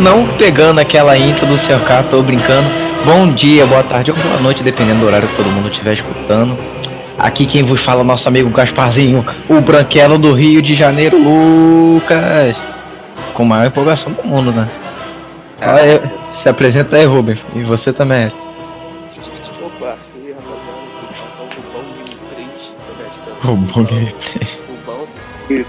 Bom! Não pegando aquela intro do CK, tô brincando. Bom dia, boa tarde ou boa noite, dependendo do horário que todo mundo estiver escutando. Aqui quem vos fala é o nosso amigo Gasparzinho, o branquelo do Rio de Janeiro, Lucas. Com maior empolgação do mundo, né? Ah, se apresenta aí, Rubem. E você também. Opa, e aí rapaziada, aqui está o Rubão Game 3, tô gastando. Rubão Game 3. Rubão, Game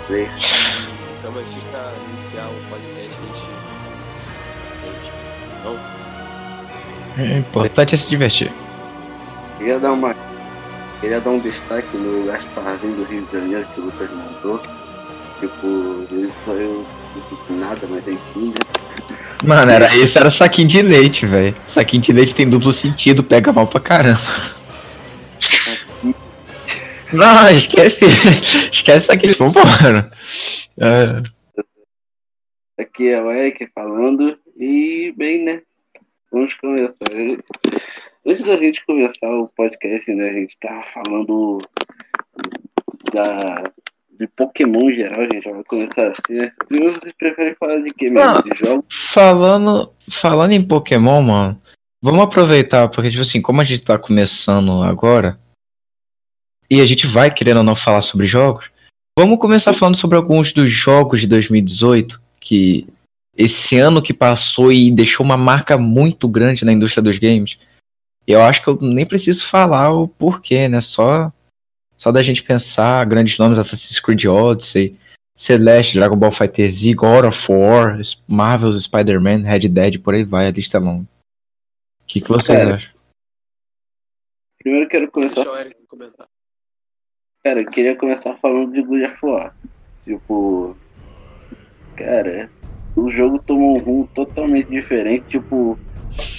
É importante é se divertir. Queria dar uma. Queria dar um destaque no Gasparzinho do Rio de Janeiro que o Lucas mandou. Tipo, ele só eu nada, mas enfim, né? Mano, era isso, era saquinho de leite, velho. Saquinho de leite tem duplo sentido, pega mal pra caramba. Não, esquece. esquece aquele. Vambora. É. Aqui é o Eric falando. E bem, né? Vamos começar. Antes da gente começar o podcast, né? A gente tava falando da, de Pokémon em geral, a gente já vai começar assim, né? Primeiro vocês preferem falar de quê mesmo? Ah. De jogos? Falando, falando em Pokémon, mano, vamos aproveitar, porque, tipo assim, como a gente tá começando agora, e a gente vai querendo ou não falar sobre jogos, vamos começar falando sobre alguns dos jogos de 2018, que esse ano que passou e deixou uma marca muito grande na indústria dos games. Eu acho que eu nem preciso falar o porquê, né? Só, só da gente pensar grandes nomes, Assassin's Creed Odyssey, Celeste, Dragon Ball Fighter Z, God of War, Marvel's Spider-Man, Red Dead, por aí vai, a lista é longa. O que, que vocês Cara, acham? Primeiro eu quero começar Deixa o Eric comentar. Cara, eu queria começar falando de God of War. Tipo, cara, o jogo tomou um rumo totalmente diferente. Tipo,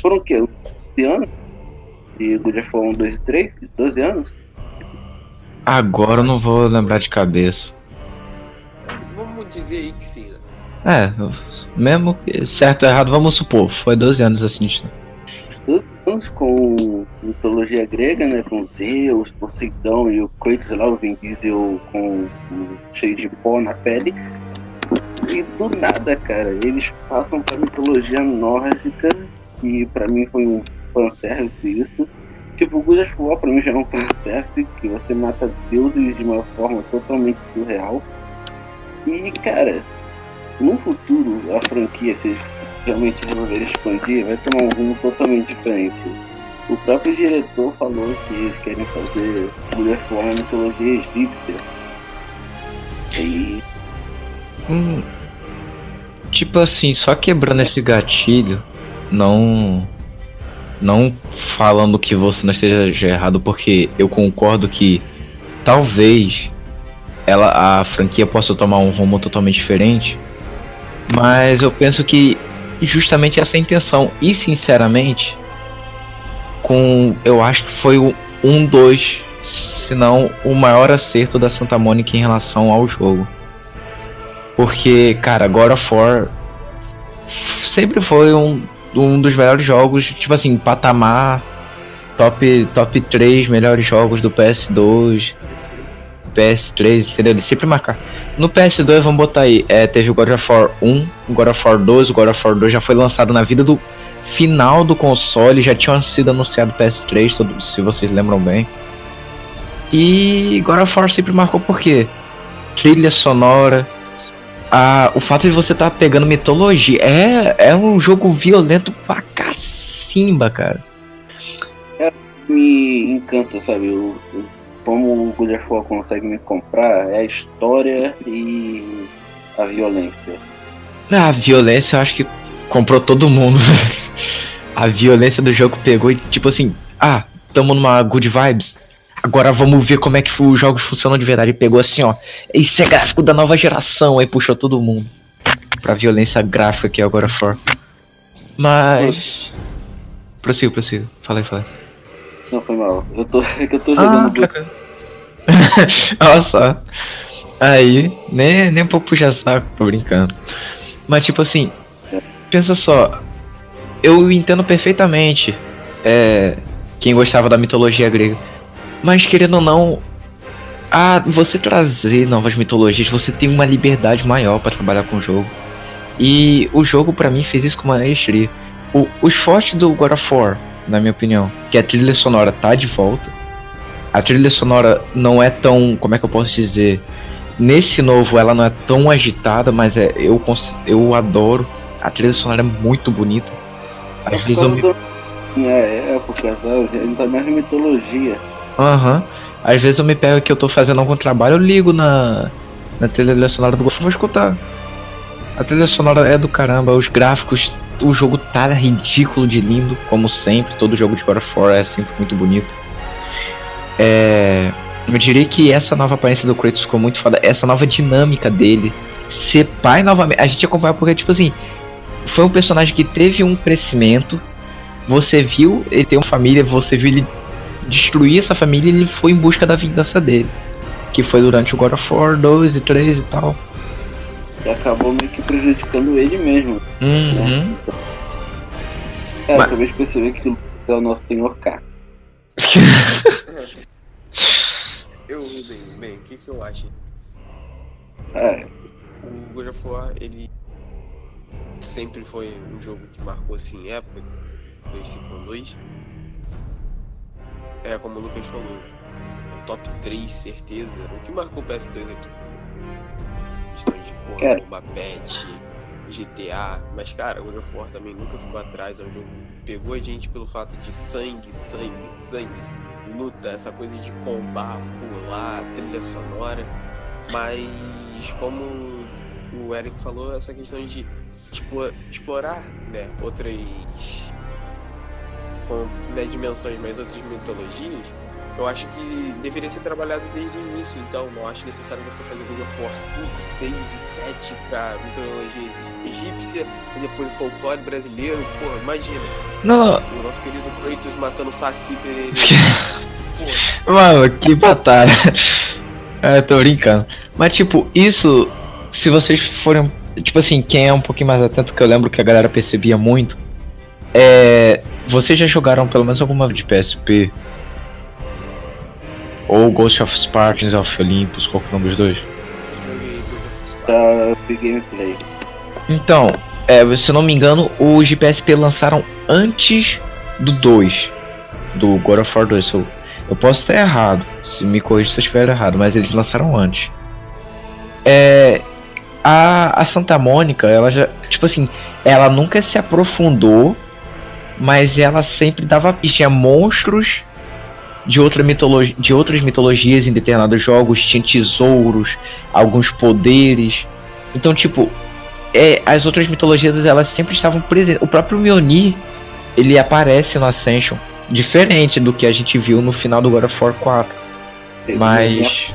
foram o quê? 12 anos? De God of War 1, 2 e 3? 12 anos? Agora eu não vou lembrar de cabeça. Vamos dizer aí que sim, né? É, mesmo que certo ou errado, vamos supor, foi 12 anos assim. de- 12 anos com mitologia grega, né? Com Zeus, Poseidon e o Kratos lá, o Vin Diesel com, com cheio de pó na pele. E do nada, cara, eles passam pra mitologia nórdica, que pra mim foi um fanservice isso. Tipo, o of War pra mim já é um fanservice, que você mata deuses de uma forma totalmente surreal. E, cara, no futuro, a franquia, se realmente resolverem expandir, vai tomar um rumo totalmente diferente. O próprio diretor falou que eles querem fazer of War na mitologia egípcia. E Hum, tipo assim, só quebrando esse gatilho, não. Não falando que você não esteja errado, porque eu concordo que talvez ela, a franquia possa tomar um rumo totalmente diferente. Mas eu penso que justamente essa é a intenção. E sinceramente, com. Eu acho que foi um dos, se não o maior acerto da Santa Mônica em relação ao jogo. Porque, cara, God of War sempre foi um, um dos melhores jogos, tipo assim, patamar top, top 3 melhores jogos do PS2, PS3, entendeu? Ele sempre marcar. No PS2, vamos botar aí, é, teve o God of War 1, o God of War 2, o God of War 2 já foi lançado na vida do final do console, já tinha sido anunciado PS3, todo, se vocês lembram bem. E God of War sempre marcou porque trilha sonora, a, o fato de você estar tá pegando mitologia é, é um jogo violento pra cacimba, cara. me encanta, sabe? O, o- como o God of War consegue me comprar é a história e a violência. A violência eu acho que comprou todo mundo, velho. A violência do jogo pegou e tipo assim, ah, tamo numa good vibes. Agora vamos ver como é que os jogos funcionam de verdade. Pegou assim, ó. Isso é gráfico da nova geração. Aí puxou todo mundo. Pra violência gráfica que é agora for. Mas. Prossigo, prossigo. Falei, falei. Não foi mal. Eu tô, é que eu tô jogando Ah, God- tranquilo. Olha só. Aí, nem, nem um pouco puxa saco, tô brincando. Mas tipo assim, pensa só. Eu entendo perfeitamente é, quem gostava da mitologia grega. Mas querendo ou não, ah, você trazer novas mitologias, você tem uma liberdade maior pra trabalhar com o jogo. E o jogo pra mim fez isso com maestria. O, os fortes do God of War, na minha opinião, que a trilha sonora tá de volta. A trilha sonora não é tão, como é que eu posso dizer, nesse novo ela não é tão agitada, mas é eu eu adoro. A trilha sonora é muito bonita. Às vezes eu me É, é, porque ainda mais mitologia. Aham. Às vezes eu me pego que eu tô fazendo algum trabalho, eu ligo na, na trilha sonora do War, vou escutar. A trilha sonora é do caramba, os gráficos, o jogo tá ridículo de lindo, como sempre, todo jogo de God of War é sempre muito bonito. É, eu diria que essa nova aparência do Kratos ficou muito foda, essa nova dinâmica dele, ser pai novamente, a gente acompanha porque, tipo assim, foi um personagem que teve um crescimento, você viu ele ter uma família, você viu ele destruir essa família e ele foi em busca da vingança dele. Que foi durante o God of War 2 e 3 e tal. E acabou meio que prejudicando ele mesmo. Uhum. É, Mas- talvez perceber que é o nosso senhor K. Eu, bem, bem, o que, que eu acho? É, O God of War, ele sempre foi um jogo que marcou assim época, PlayStation 2. É como o Lucas falou, é top 3, certeza. O que marcou o PS2 aqui? Questão de porra, Cara. Bomba Pet, GTA. Mas cara, o God of War também nunca ficou atrás. É um jogo que pegou a gente pelo fato de sangue, sangue, sangue. Luta, essa coisa de combar, pular, trilha sonora. Mas como o Eric falou, essa questão de explorar né, outras né, dimensões, mas outras mitologias, eu acho que deveria ser trabalhado desde o início. Então, não acho necessário você fazer God of War 5, 6 e 7 pra mitologia egípcia e depois o folclore brasileiro. Pô, imagina, Não, o nosso querido Kratos matando o Saci Pereira. Mano, que batalha. É, tô brincando. Mas tipo, isso, se vocês forem. Tipo assim, quem é um pouquinho mais atento, que eu lembro que a galera percebia muito. É. Vocês já jogaram pelo menos alguma de PSP? Ou Ghost of Spartans of Olympus, qual que é o nome dos dois? tá free gameplay. Então, é, se eu não me engano, os de PSP lançaram antes do 2. Do God of War 2. Eu, eu posso estar errado, se me corrija se eu estiver errado, mas eles lançaram antes. É, a, a Santa Mônica, ela já. Tipo assim, ela nunca se aprofundou, mas ela sempre dava. Tinha monstros de, outra mitologia, de outras mitologias em determinados jogos, tinha tesouros, alguns poderes. Então, tipo, é, as outras mitologias elas sempre estavam presentes. O próprio Mjolnir, ele aparece no Ascension, diferente do que a gente viu no final do God of War 4. Mas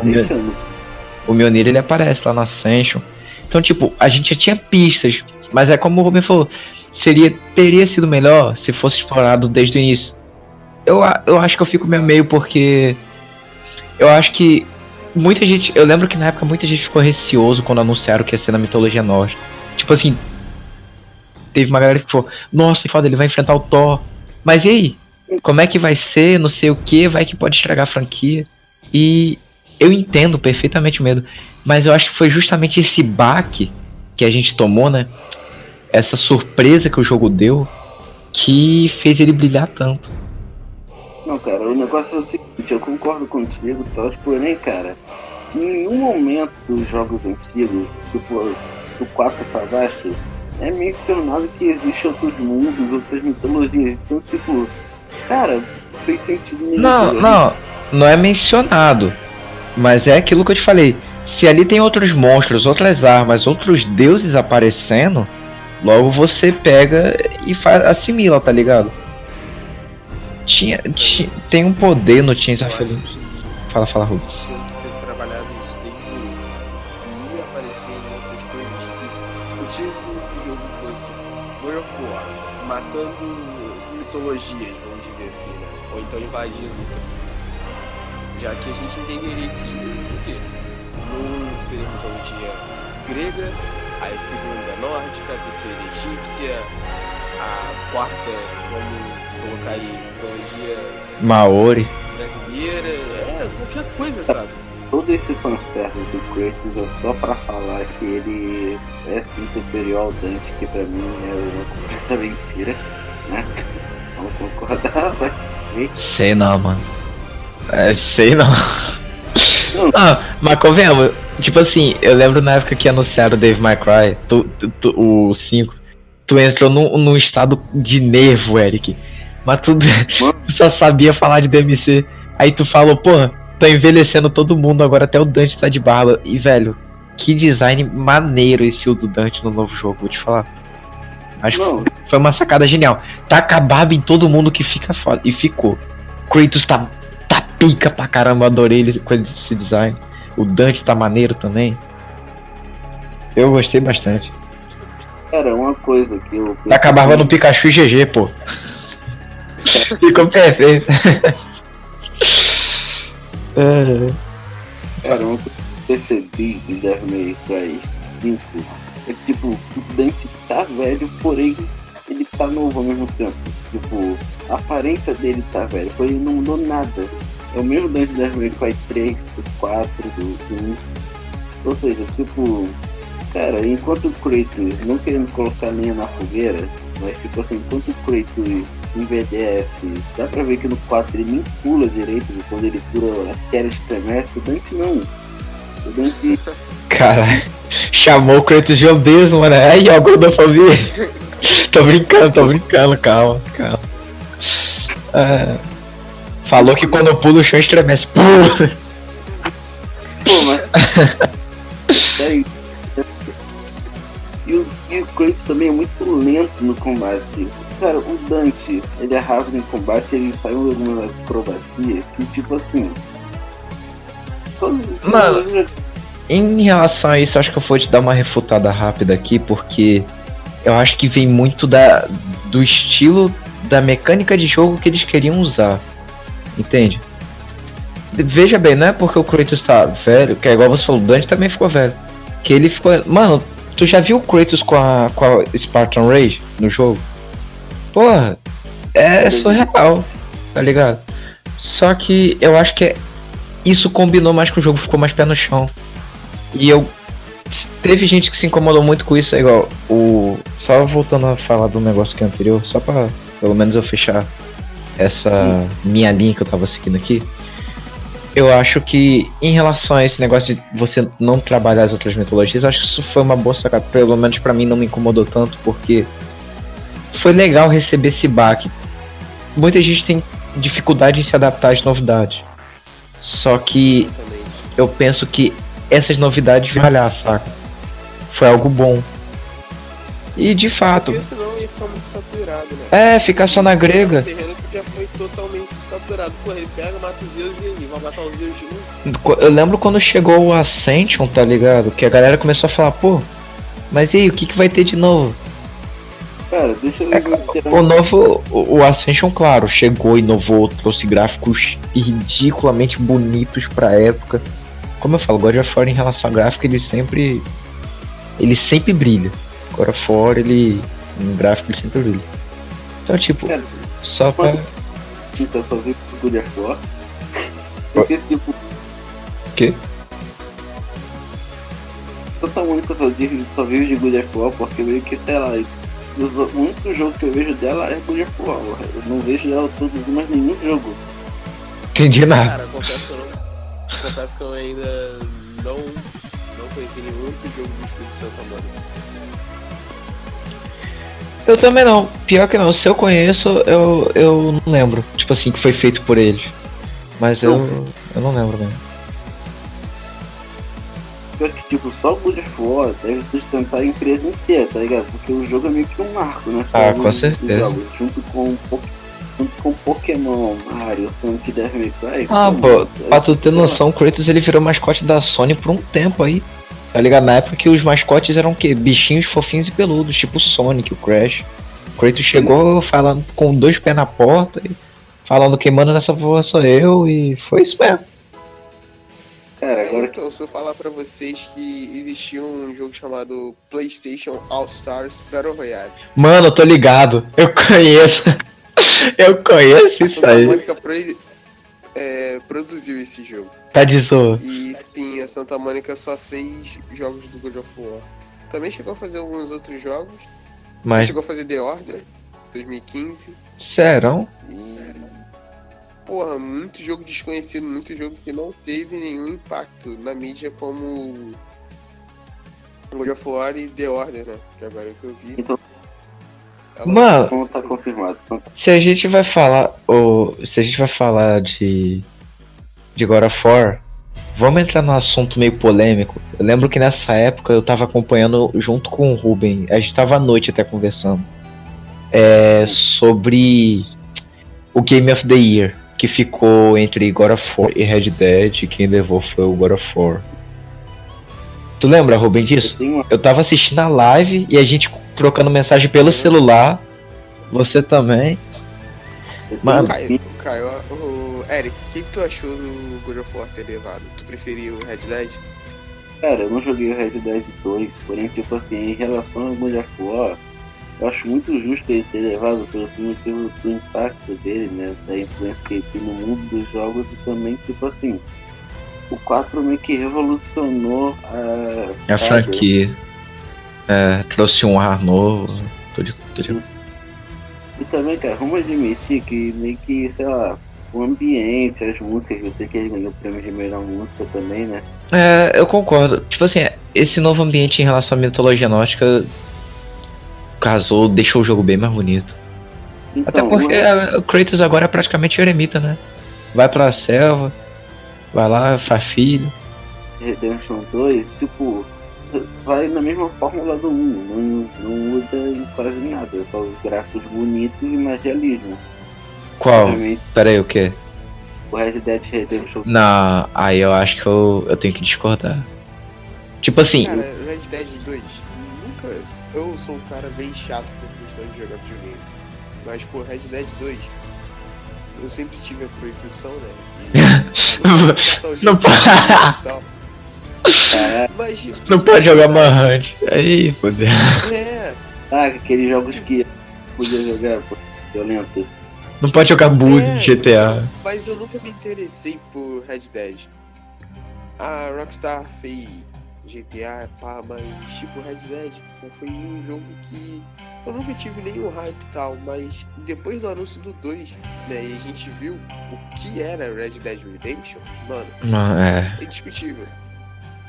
o Deixando. o Mjolnir ele aparece lá no Ascension. Então, tipo, a gente já tinha pistas, mas é como o Rubem falou, seria teria sido melhor se fosse explorado desde o início. Eu, eu acho que eu fico meio meio porque eu acho que muita gente, eu lembro que na época muita gente ficou receoso quando anunciaram que ia ser na mitologia nórdica. Tipo assim, teve uma galera que falou: "Nossa, foda, ele vai enfrentar o Thor". Mas e aí? Como é que vai ser? Não sei o que, vai que pode estragar a franquia. E eu entendo perfeitamente o medo, mas eu acho que foi justamente esse baque que a gente tomou, né? Essa surpresa que o jogo deu que fez ele brilhar tanto. Não, cara, o negócio é o seguinte, eu concordo contigo, tal, porém, cara, em nenhum momento dos jogos antigos, tipo, do 4 pra baixo, é mencionado que existem outros mundos, outras mitologias. Então, tipo, cara, não fez sentido nenhum. Não, não, não é mencionado. Mas é aquilo que eu te falei. Se ali tem outros monstros, outras armas, outros deuses aparecendo, logo você pega e faz, assimila, tá ligado? Tinha, ti- tem um poder no Eu of que Fala, fala, Ru. eles tinham que ter trabalhado isso desde o início, sabe? Se ia aparecer em outras coisas, que o título do jogo fosse God of War, matando mitologias, vamos dizer assim, né? Ou então invadindo. Já que a gente entenderia que o quê? Um seria mitologia grega, a segunda nórdica, a terceira egípcia, a quarta, vamos colocar aí, mitologia Maori. brasileira, é qualquer coisa, sabe? todo esse fanservice do Kratos é só pra falar que ele é sim superior ao Dante, que pra mim é uma completa mentira, né? Vamos concordar, mas. Sei não, mano. É, sei não. Ah, mas convenhamos, tipo assim, eu lembro na época que anunciaram o Dave My Cry, tu, tu- o 5, tu entrou num, num estado de nervo, Eric. Mas tu, só sabia falar de DMC. Aí tu falou, porra, tá envelhecendo todo mundo, agora até o Dante tá de barba. E, velho, que design maneiro esse o do Dante no novo jogo, vou te falar. Acho que foi uma sacada genial. Taca a barba em todo mundo que fica foda. E ficou. Kratos tá, tá pica pra caramba, adorei ele com esse design. O Dante tá maneiro também. Eu gostei bastante. cara, uma coisa que eu. Taca a barba no Pikachu e GG, pô. Ficou perfeito. É, Cara, uma coisa que eu percebi em Devil May Cry 5 é que, tipo, o Dante tá velho, porém ele tá novo ao mesmo tempo. Tipo, a aparência dele tá velho, porém não mudou nada. É o mesmo Dante Devil May Cry 3, do 4, do, do 1. Ou seja, tipo, cara, enquanto o Kratos, não querendo colocar lenha na fogueira, mas tipo assim, enquanto o Kratos envelhece, dá pra ver que no 4 ele nem pula direito, quando ele pula a queda estremece, o Dante não. O Dante Caralho. Chamou o Kratos de obeso, mano. Aí, ó, gordofobia. tô brincando, tô brincando, calma, calma. É, falou que quando pula o chão estremece. Pula. Pô, mas. E o, e o Kratos também é muito lento no combate. Cara, o Dante, ele é rápido em combate, ele sai algumas acrobacias que, tipo assim. Mano. Em relação a isso, eu acho que eu vou te dar uma refutada rápida aqui, porque eu acho que vem muito da, do estilo da mecânica de jogo que eles queriam usar. Entende? Veja bem, não é porque o Kratos tá velho, que é igual você falou, o Dante também ficou velho. Que ele ficou. Mano, tu já viu o Kratos com a, com a Spartan Rage no jogo? Porra, é surreal, tá ligado? Só que eu acho que é- isso combinou mais com o jogo, ficou mais pé no chão. E eu. Teve gente que se incomodou muito com isso, é igual. O. Só voltando a falar do negócio que é anterior, só pra pelo menos eu fechar essa minha linha que eu tava seguindo aqui. Eu acho que em relação a esse negócio de você não trabalhar as outras mitologias, acho que isso foi uma boa sacada. Pelo menos pra mim não me incomodou tanto, porque foi legal receber esse baque. Muita gente tem dificuldade em se adaptar às novidades. Só que eu penso que essas novidades vão falhar, saca? Foi algo bom. E de fato, Porque senão ia ficar muito saturado, né? é, ficar só na grega. O terreno que já foi totalmente saturado. Pô, ele pega, mata os Zeus e aí, vai matar os Zeus de novo. Eu lembro quando chegou o Ascension, tá ligado? Que a galera começou a falar, pô, mas e aí, o que, que vai ter de novo? Cara, deixa eu É. O novo, o o Ascension, claro, chegou, inovou, trouxe gráficos ridiculamente bonitos pra época. Como eu falo, God of War em relação a gráfico, ele sempre. Ele sempre brilha. Of War, ele. Em gráfico, ele sempre brilha. Então, tipo, Cara, só pra. Então só vi o Good of War. Porque, tipo. Quê? Totalmente que eu só vi, só vi de Good of War, porque meio que, sei lá, os- o único jogo que eu vejo dela é Good of War. Eu não vejo ela produzir mais nenhum jogo. Entendi nada. Cara, confesso que eu não. Confesso que eu ainda não. Não conheci nenhum outro jogo do estúdio Santa Mônica. Eu também não. Pior que não. Se eu conheço, eu, eu não lembro. Tipo assim, que foi feito por eles. Mas eu, eu não lembro mesmo. Pior que, tipo, só o of War deve sustentar a empresa inteira, tá ligado? Porque o jogo é meio que um marco, né? Ah, com certeza. jogos, junto com, junto com Pokémon, Mario, Sonic Devil May Cry. Ah, pô, pô, pra tu ter noção, o Kratos ele virou mascote da Sony por um tempo aí. Tá ligado? Na época que os mascotes eram o quê? Bichinhos fofinhos e peludos, tipo o Sonic, o Crash. O Kratos chegou falando com dois pés na porta e falando quem manda nessa porra sou eu e foi isso mesmo. Cara, agora Então, se eu falar pra vocês que existia um jogo chamado PlayStation All Stars Battle Royale. Mano, eu tô ligado. Eu conheço. Eu conheço A isso aí. Mônica pro- é, produziu esse jogo. Tá de zoa. E sim, a Santa Mônica só fez jogos do God of War. Também chegou a fazer alguns outros jogos. Mas, Chegou a fazer The Order, 2015. serão? E. Porra, muito jogo desconhecido, muito jogo que não teve nenhum impacto na mídia como. God of War e The Order, né? Que agora é o que eu vi. Então, Ela- Mano, tá confirmado. Então, Se a gente vai falar, ou se a gente vai falar de de God of War, vamos entrar num assunto meio polêmico. Eu lembro que nessa época eu tava acompanhando junto com o Ruben, a gente tava à noite até conversando, é, sobre o Game of the Year, que ficou entre God of War e Red Dead, e quem levou foi o God of War. Tu lembra, Ruben, eu disso? uma Eu tava assistindo a live e a gente trocando mensagem pelo celular. Você também. Mano. Caio, Caio, o Eric, o que, que tu achou do God of War ter levado? Tu preferiu o Red Dead? Cara, eu não joguei o Red Dead 2, porém, tipo assim, em relação ao God of War, eu acho muito justo ele ter levado pelo motivo do impacto dele, né? Da influência que ele tem no mundo dos jogos e também, tipo assim, o 4 meio que revolucionou a, A saga. franquia. É, trouxe um ar novo. Tô de, tô de- Isso. E também, cara, vamos admitir que meio que, sei lá, o ambiente, as músicas, eu sei que ele ganhou o prêmio de melhor música também, né? É, eu concordo. Tipo assim, esse novo ambiente em relação à mitologia nórdica casou, deixou o jogo bem mais bonito. Até Então, porque o- o Kratos agora é praticamente eremita, né? Vai pra selva, vai lá, faz filho. Redemption 2, tipo, vai na mesma fórmula do 1, não, não muda em quase nada, é só os gráficos bonitos e mais realismo. Qual? Obviamente, Pera aí, o quê? o Red Dead Redemption Não, aí eu acho que eu, eu tenho que discordar. Tipo assim, Cara, Red Dead 2, nunca. Eu sou um cara bem chato por questão de jogar videogame. Mas, pô, Red Dead 2, eu sempre tive a proibição, né? E, ah, não pode botar o Não jogo pode. Mas, não pode jogar Manhunt. Aí, poder. É, ah, aqueles jogos que podia jogar, pô, violento. Não pode jogar Bug É. de GTA. mas eu nunca me interessei por Red Dead. A Rockstar fez GTA, pá, mas tipo Red Dead foi um jogo que eu nunca tive nenhum hype e tal, mas depois do anúncio do 2, né, e a gente viu o que era Red Dead Redemption, mano, Não, é. é indiscutível.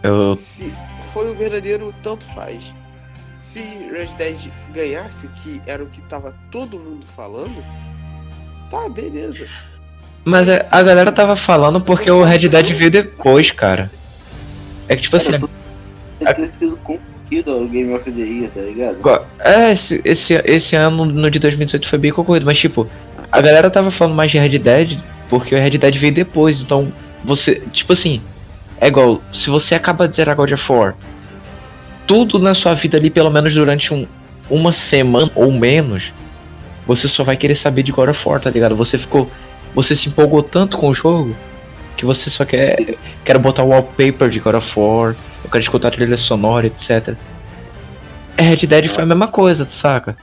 Eu. Se foi o verdadeiro, tanto faz. Se Red Dead ganhasse, que era o que tava todo mundo falando, tá, beleza. Mas é, a galera tava falando porque o Red Dead veio depois, cara. É que tipo assim. Cara, Deve ter sido concorrido ao Game of the Year, tá ligado? É, esse, esse, esse ano, no de 2018, foi bem concorrido, mas tipo, a galera tava falando mais de Red Dead porque o Red Dead veio depois, então você, tipo assim, é igual, se você acaba de zerar God of War, tudo na sua vida ali, pelo menos durante um, uma semana ou menos, você só vai querer saber de God of War, tá ligado? Você ficou, você se empolgou tanto com o jogo que você só quer, quer botar o wallpaper de God of War, eu quero escutar trilha sonora, etc. Red Dead foi a mesma coisa, saca?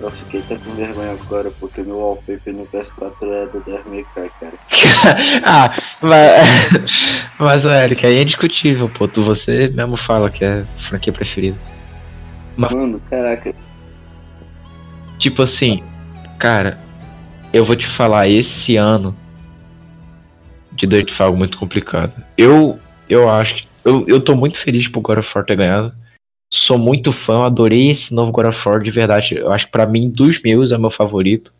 Eu fiquei até com vergonha agora, porque meu wallpaper no PS4 é do May Cry, cara. ah, mas, mas Eric, aí é indiscutível, pô. Tu, você mesmo fala que é a franquia preferida. Mano, caraca, Tipo assim, cara, eu vou te falar, esse ano de 2000 foi algo muito complicado. Eu, eu acho que. Eu, eu tô muito feliz por God of War ter ganhado. Sou muito fã, adorei esse novo God of War de verdade. Eu acho que pra mim, dos meus, é meu favorito.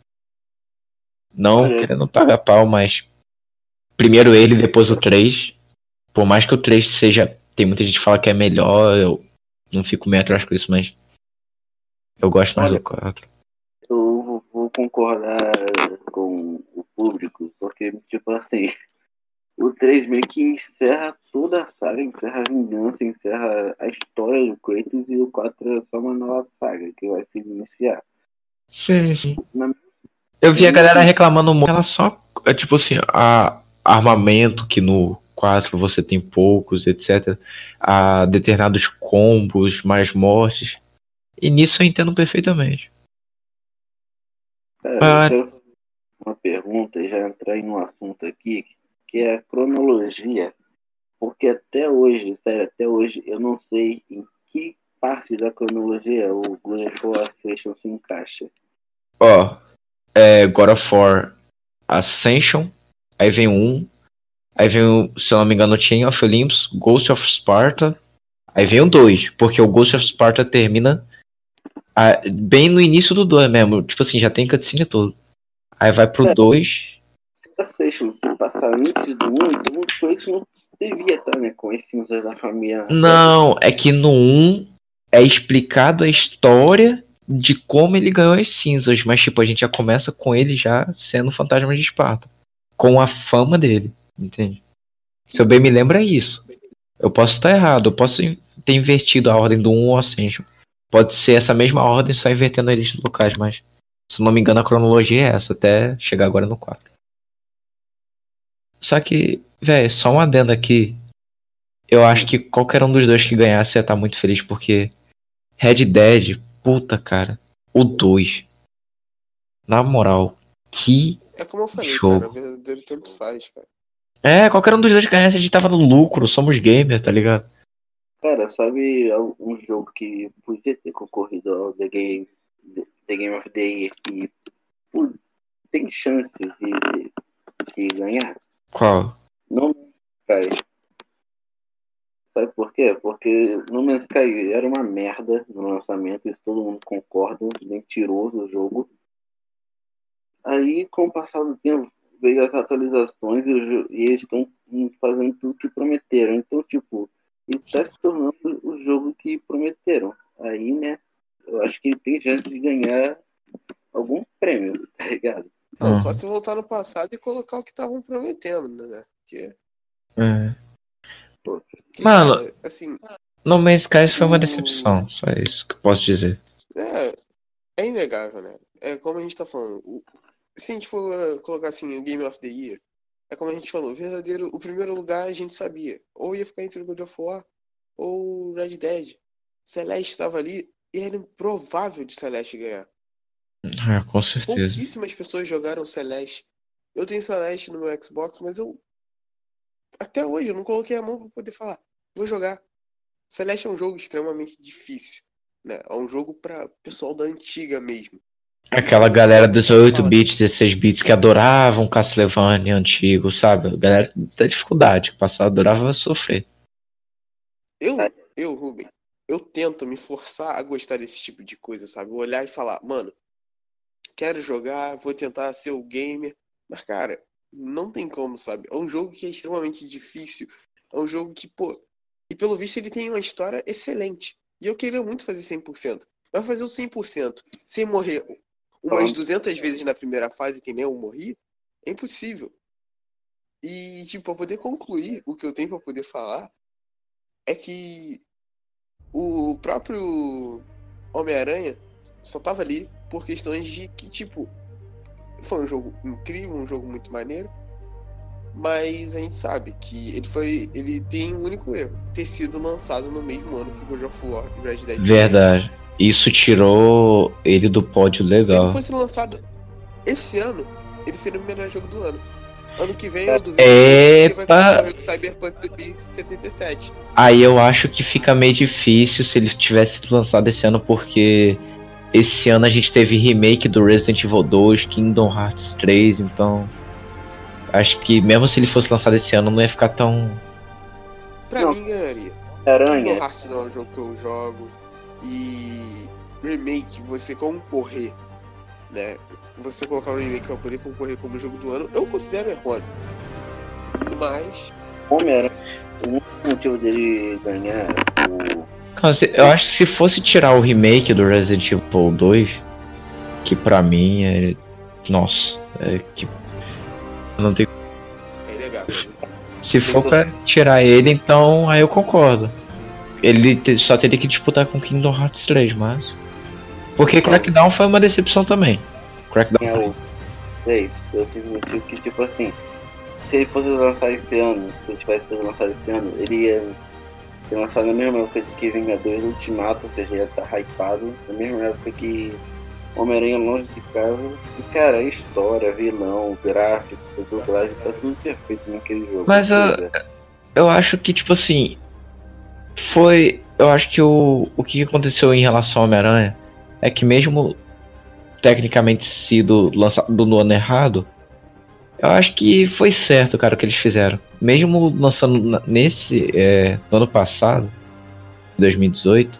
Não Olha. querendo pagar pau, mas. Primeiro ele, depois o 3. Por mais que o 3 seja. Tem muita gente que fala que é melhor, eu não fico meio atrás com isso, mas. Eu gosto mais Olha. do 4. eu vou concordar com o público, porque, tipo assim, o 3 meio que encerra toda a saga, encerra a vingança, encerra a história do Kratos, e o 4 é só uma nova saga que vai se iniciar. Sim, sim. Na- Eu vi a galera reclamando muito em relação a, tipo assim, a armamento que no 4 você tem poucos, etc. A determinados combos, mais mortes. E nisso eu entendo perfeitamente. Cara, eu quero fazer uma pergunta e já entrar em um assunto aqui que é a cronologia. Porque até hoje, sério, até hoje, eu não sei em que parte da cronologia o God of War Ascension se encaixa. Ó, é God of War Ascension, aí vem 1, aí vem o, se eu não me engano, Chain of Olympus, Ghost of Sparta, aí vem o 2, porque o Ghost of Sparta termina ah, bem no início do 2 mesmo, tipo assim, já tem cutscene todo. Aí vai pro É. 2, Se Ascension se passar antes do 1, então o Kratos não devia estar, né, com as cinzas da família. Não, é que no 1 é explicado a história de como ele ganhou as cinzas, mas tipo, a gente já começa com ele já sendo fantasma de Esparta. Com a fama dele, entende? Se eu bem me lembro é isso. Eu posso estar errado, eu posso ter invertido a ordem do 1 ao Ascension. Pode ser essa mesma ordem, só invertendo eles locais, mas se não me engano a cronologia é essa, até chegar agora no 4. Só que, velho, só um adendo aqui. Eu acho que qualquer um dos dois que ganhasse ia estar muito feliz, porque Red Dead, puta cara, o 2. Na moral, que. É como eu falei, Jogo. cara, o verdadeiro tanto faz, cara. É, qualquer um dos dois que ganhasse, a gente tava no lucro, somos gamers, tá ligado? Cara, sabe um jogo que podia ter concorrido ao The Game, The Game of the Year e tem chance de, de ganhar? Qual? No Man's Sky. Sabe por quê? Porque No Man's Sky era uma merda no lançamento, isso todo mundo concorda, mentiroso o jogo. Aí, com o passar do tempo, veio as atualizações e, e eles estão fazendo tudo que prometeram. Então, tipo, está se tornando o jogo que prometeram. Aí, né, eu acho que ele tem chance de ganhar algum prêmio, tá ligado? Não, Uhum. só se voltar no passado e colocar o que estavam prometendo, né? Porque, É. porque, Mano. assim, No Man's Sky foi uma decepção, só isso que eu posso dizer. é, é inegável, né? É como a gente tá falando. o- se a gente for uh, colocar assim o Game of the Year, é como a gente falou, o verdadeiro, o primeiro lugar a gente sabia. Ou ia ficar entre o God of War ou Red Dead. Celeste estava ali e era improvável de Celeste ganhar. É, com certeza. Pouquíssimas pessoas jogaram Celeste. Eu tenho Celeste no meu Xbox, mas eu. Até hoje eu não coloquei a mão pra poder falar. Vou jogar. Celeste é um jogo extremamente difícil. Né? É um jogo pra pessoal da antiga mesmo. Aquela galera dos falar- 8 bits, 16 bits que adoravam Castlevania antigo, sabe? A galera da dificuldade, que passava adorava sofrer. Eu, eu, Ruben, eu tento me forçar a gostar desse tipo de coisa, sabe? Olhar e falar, mano, quero jogar, vou tentar ser o gamer. Mas, cara, não tem como, sabe? É um jogo que é extremamente difícil. É um jogo que, pô. E pelo visto ele tem uma história excelente. E eu queria muito fazer 100%. Mas fazer o 100% sem morrer umas Pronto. 200 vezes na primeira fase, que nem eu morri, é impossível. E, tipo, pra poder concluir, o que eu tenho pra poder falar é que o próprio Homem-Aranha só tava ali por questões de que, tipo, foi um jogo incrível, um jogo muito maneiro, mas a gente sabe que ele foi. Ele tem um único erro: ter sido lançado no mesmo ano que God of War e Red Dead. Verdade. Isso tirou ele do pódio Se ele legal. fosse lançado esse ano, ele seria o melhor jogo do ano. Ano que vem eu duvido Epa! que vai concorrer com Cyberpunk 2077. Aí eu acho que fica meio difícil se ele tivesse sido lançado esse ano, porque esse ano a gente teve remake do Resident Evil 2, Kingdom Hearts 3, então. Acho que mesmo se ele fosse lançado esse ano, não ia ficar tão. Pra Não. mim ganharia. Aranha, Kingdom Hearts não é um jogo que eu jogo. E remake, você concorrer, né? Você colocar um remake pra poder concorrer como jogo do ano, eu considero errôneo. Mas. Homem-Aranha, o único motivo dele ganhar o. Eu acho que se fosse tirar o remake do Resident Evil 2, que pra mim é. Nossa, é que. Não tem. É. Se for pra tirar ele, então aí eu concordo. Ele só teria que disputar com Kingdom Hearts 3, mas. Porque Crackdown foi uma decepção também. Crackdown. ganhar o 3, pelo simples motivo que, tipo assim, se ele fosse lançar esse ano, se ele tivesse lançado esse ano, ele ia ser lançado na mesma época que Vingadores Ultimato, ou seja, ia estar hypado, na mesma época que Homem-Aranha longe de casa. E, cara, a história, vilão, gráfico, dublagem, tá tudo perfeito naquele jogo. Mas eu, eu acho que, tipo assim. Foi. Eu acho que o, o que aconteceu em relação ao Homem-Aranha é que, mesmo tecnicamente sido lançado no ano errado, eu acho que foi certo, cara, o que eles fizeram. Mesmo lançando nesse. É, no ano passado, 2018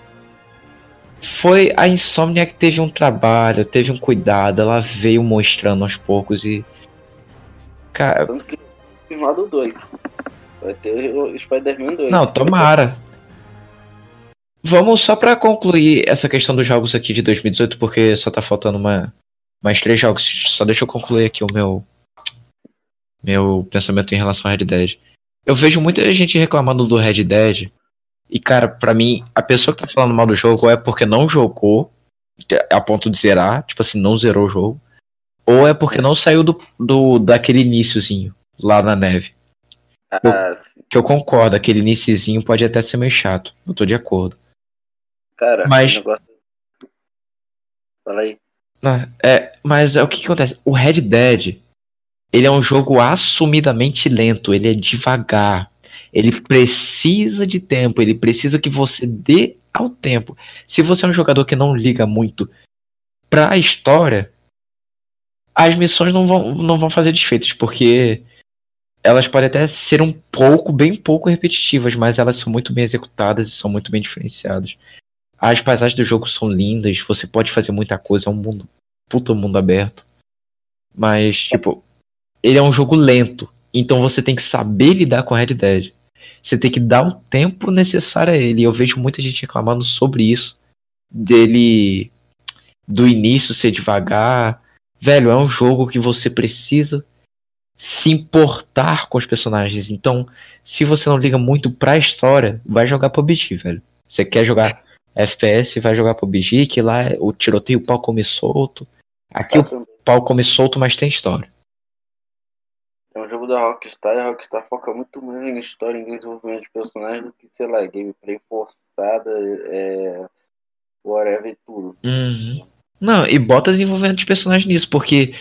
foi a Insomnia que teve um trabalho, teve um cuidado, ela veio mostrando aos poucos e. Cara. Que confirmado 2. Vai ter o Spider-Man 2. Não, tomara. Vamos só para concluir essa questão dos jogos aqui de 2018, porque só tá faltando uma, mais três jogos. Só deixa eu concluir aqui o meu meu pensamento em relação a Red Dead. Eu vejo muita gente reclamando do Red Dead e, cara, para mim, a pessoa que tá falando mal do jogo é porque não jogou a ponto de zerar, tipo assim, não zerou o jogo, ou é porque não saiu do, do daquele iníciozinho lá na neve. Eu, ah, que eu concordo, aquele iníciozinho pode até ser meio chato, eu tô de acordo. Cara, mas. Negócio... Fala aí. É, mas é o que, que acontece? O Red Dead, ele é um jogo assumidamente lento, ele é devagar. Ele precisa de tempo, ele precisa que você dê ao tempo. Se você é um jogador que não liga muito pra história, as missões não vão, não vão fazer desfeitos, porque elas podem até ser um pouco, bem pouco repetitivas, mas elas são muito bem executadas e são muito bem diferenciadas. As paisagens do jogo são lindas, você pode fazer muita coisa, é um mundo, puta mundo aberto. Mas, tipo, ele é um jogo lento, então você tem que saber lidar com a Red Dead. Você tem que dar o tempo necessário a ele. Eu vejo muita gente reclamando sobre isso. Dele. Do início ser devagar. Velho, é um jogo que você precisa se importar com os personagens. Então, se você não liga muito pra história, vai jogar PUBG, velho. Você quer jogar FPS, vai jogar PUBG, que lá o tiroteio, o pau come solto. Aqui o pau come solto, mas tem história. É um jogo da Rockstar e a Rockstar foca muito mais em história e em desenvolvimento de personagens do que, sei lá, gameplay forçada, é, whatever tudo. Uhum. Não, e bota desenvolvimento de personagens nisso, porque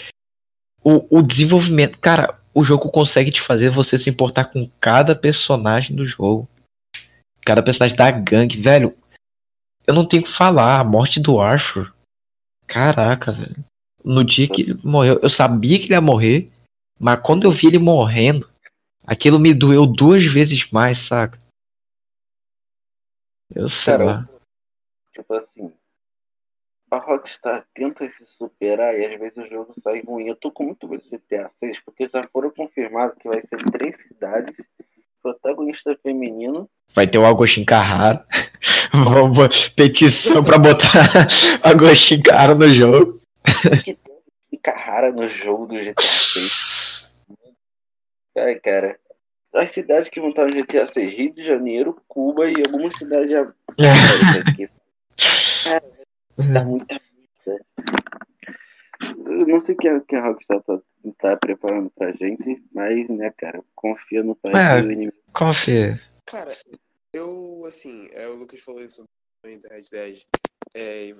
o, o desenvolvimento, cara, o jogo consegue te fazer você se importar com cada personagem do jogo. Cada personagem da gangue, velho. Eu não tenho o que falar, a morte do Arthur. Caraca, velho. No dia que ele morreu, eu sabia que ele ia morrer. Mas quando eu vi ele morrendo, aquilo me doeu duas vezes mais, saca? Eu sei Cara, lá. Tipo assim, a Rockstar tenta se superar e às vezes o jogo sai ruim. Eu tô com muito medo de GTA 6 porque já foram confirmados que vai ser três cidades, protagonista feminino. Vai ter o Agostinho Carrara. Vamos petição pra botar Agostinho Carrara no jogo. Que tem Carrara no jogo do GTA 6. Ai, cara. As cidades que vão estar no GTA 6, Rio de Janeiro, Cuba e algumas cidades aqui. Cara, tá muita Eu não sei o que a, que a Rockstar tá, tá preparando pra gente, mas, né, cara, confia no país é, do inimigo. Confia. Cara, eu, assim, é, o Lucas falou isso da Red Dead. É,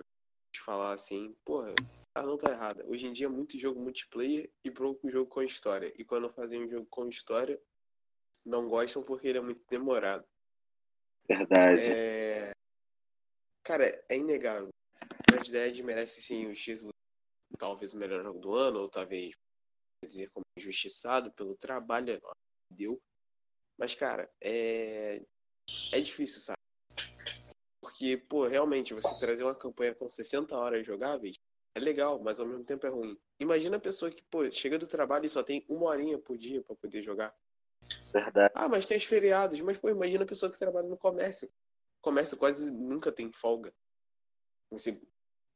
de falar assim, porra, ela não tá errada. Hoje em dia é muito jogo multiplayer e pouco jogo com história. E quando fazem um jogo com história, não gostam porque ele é muito demorado. Verdade. É... Cara, é inegável. Red Dead merece sim o título, talvez o melhor jogo do ano, ou talvez dizer como injustiçado pelo trabalho que deu. Mas, cara, é. É difícil, sabe? Porque, pô, realmente, você trazer uma campanha com 60 horas jogáveis é legal, mas ao mesmo tempo é ruim. Imagina a pessoa que, pô, chega do trabalho e só tem uma horinha por dia para poder jogar. Verdade. Ah, mas tem os feriados. Mas, pô, imagina a pessoa que trabalha no comércio. O comércio quase nunca tem folga. Você...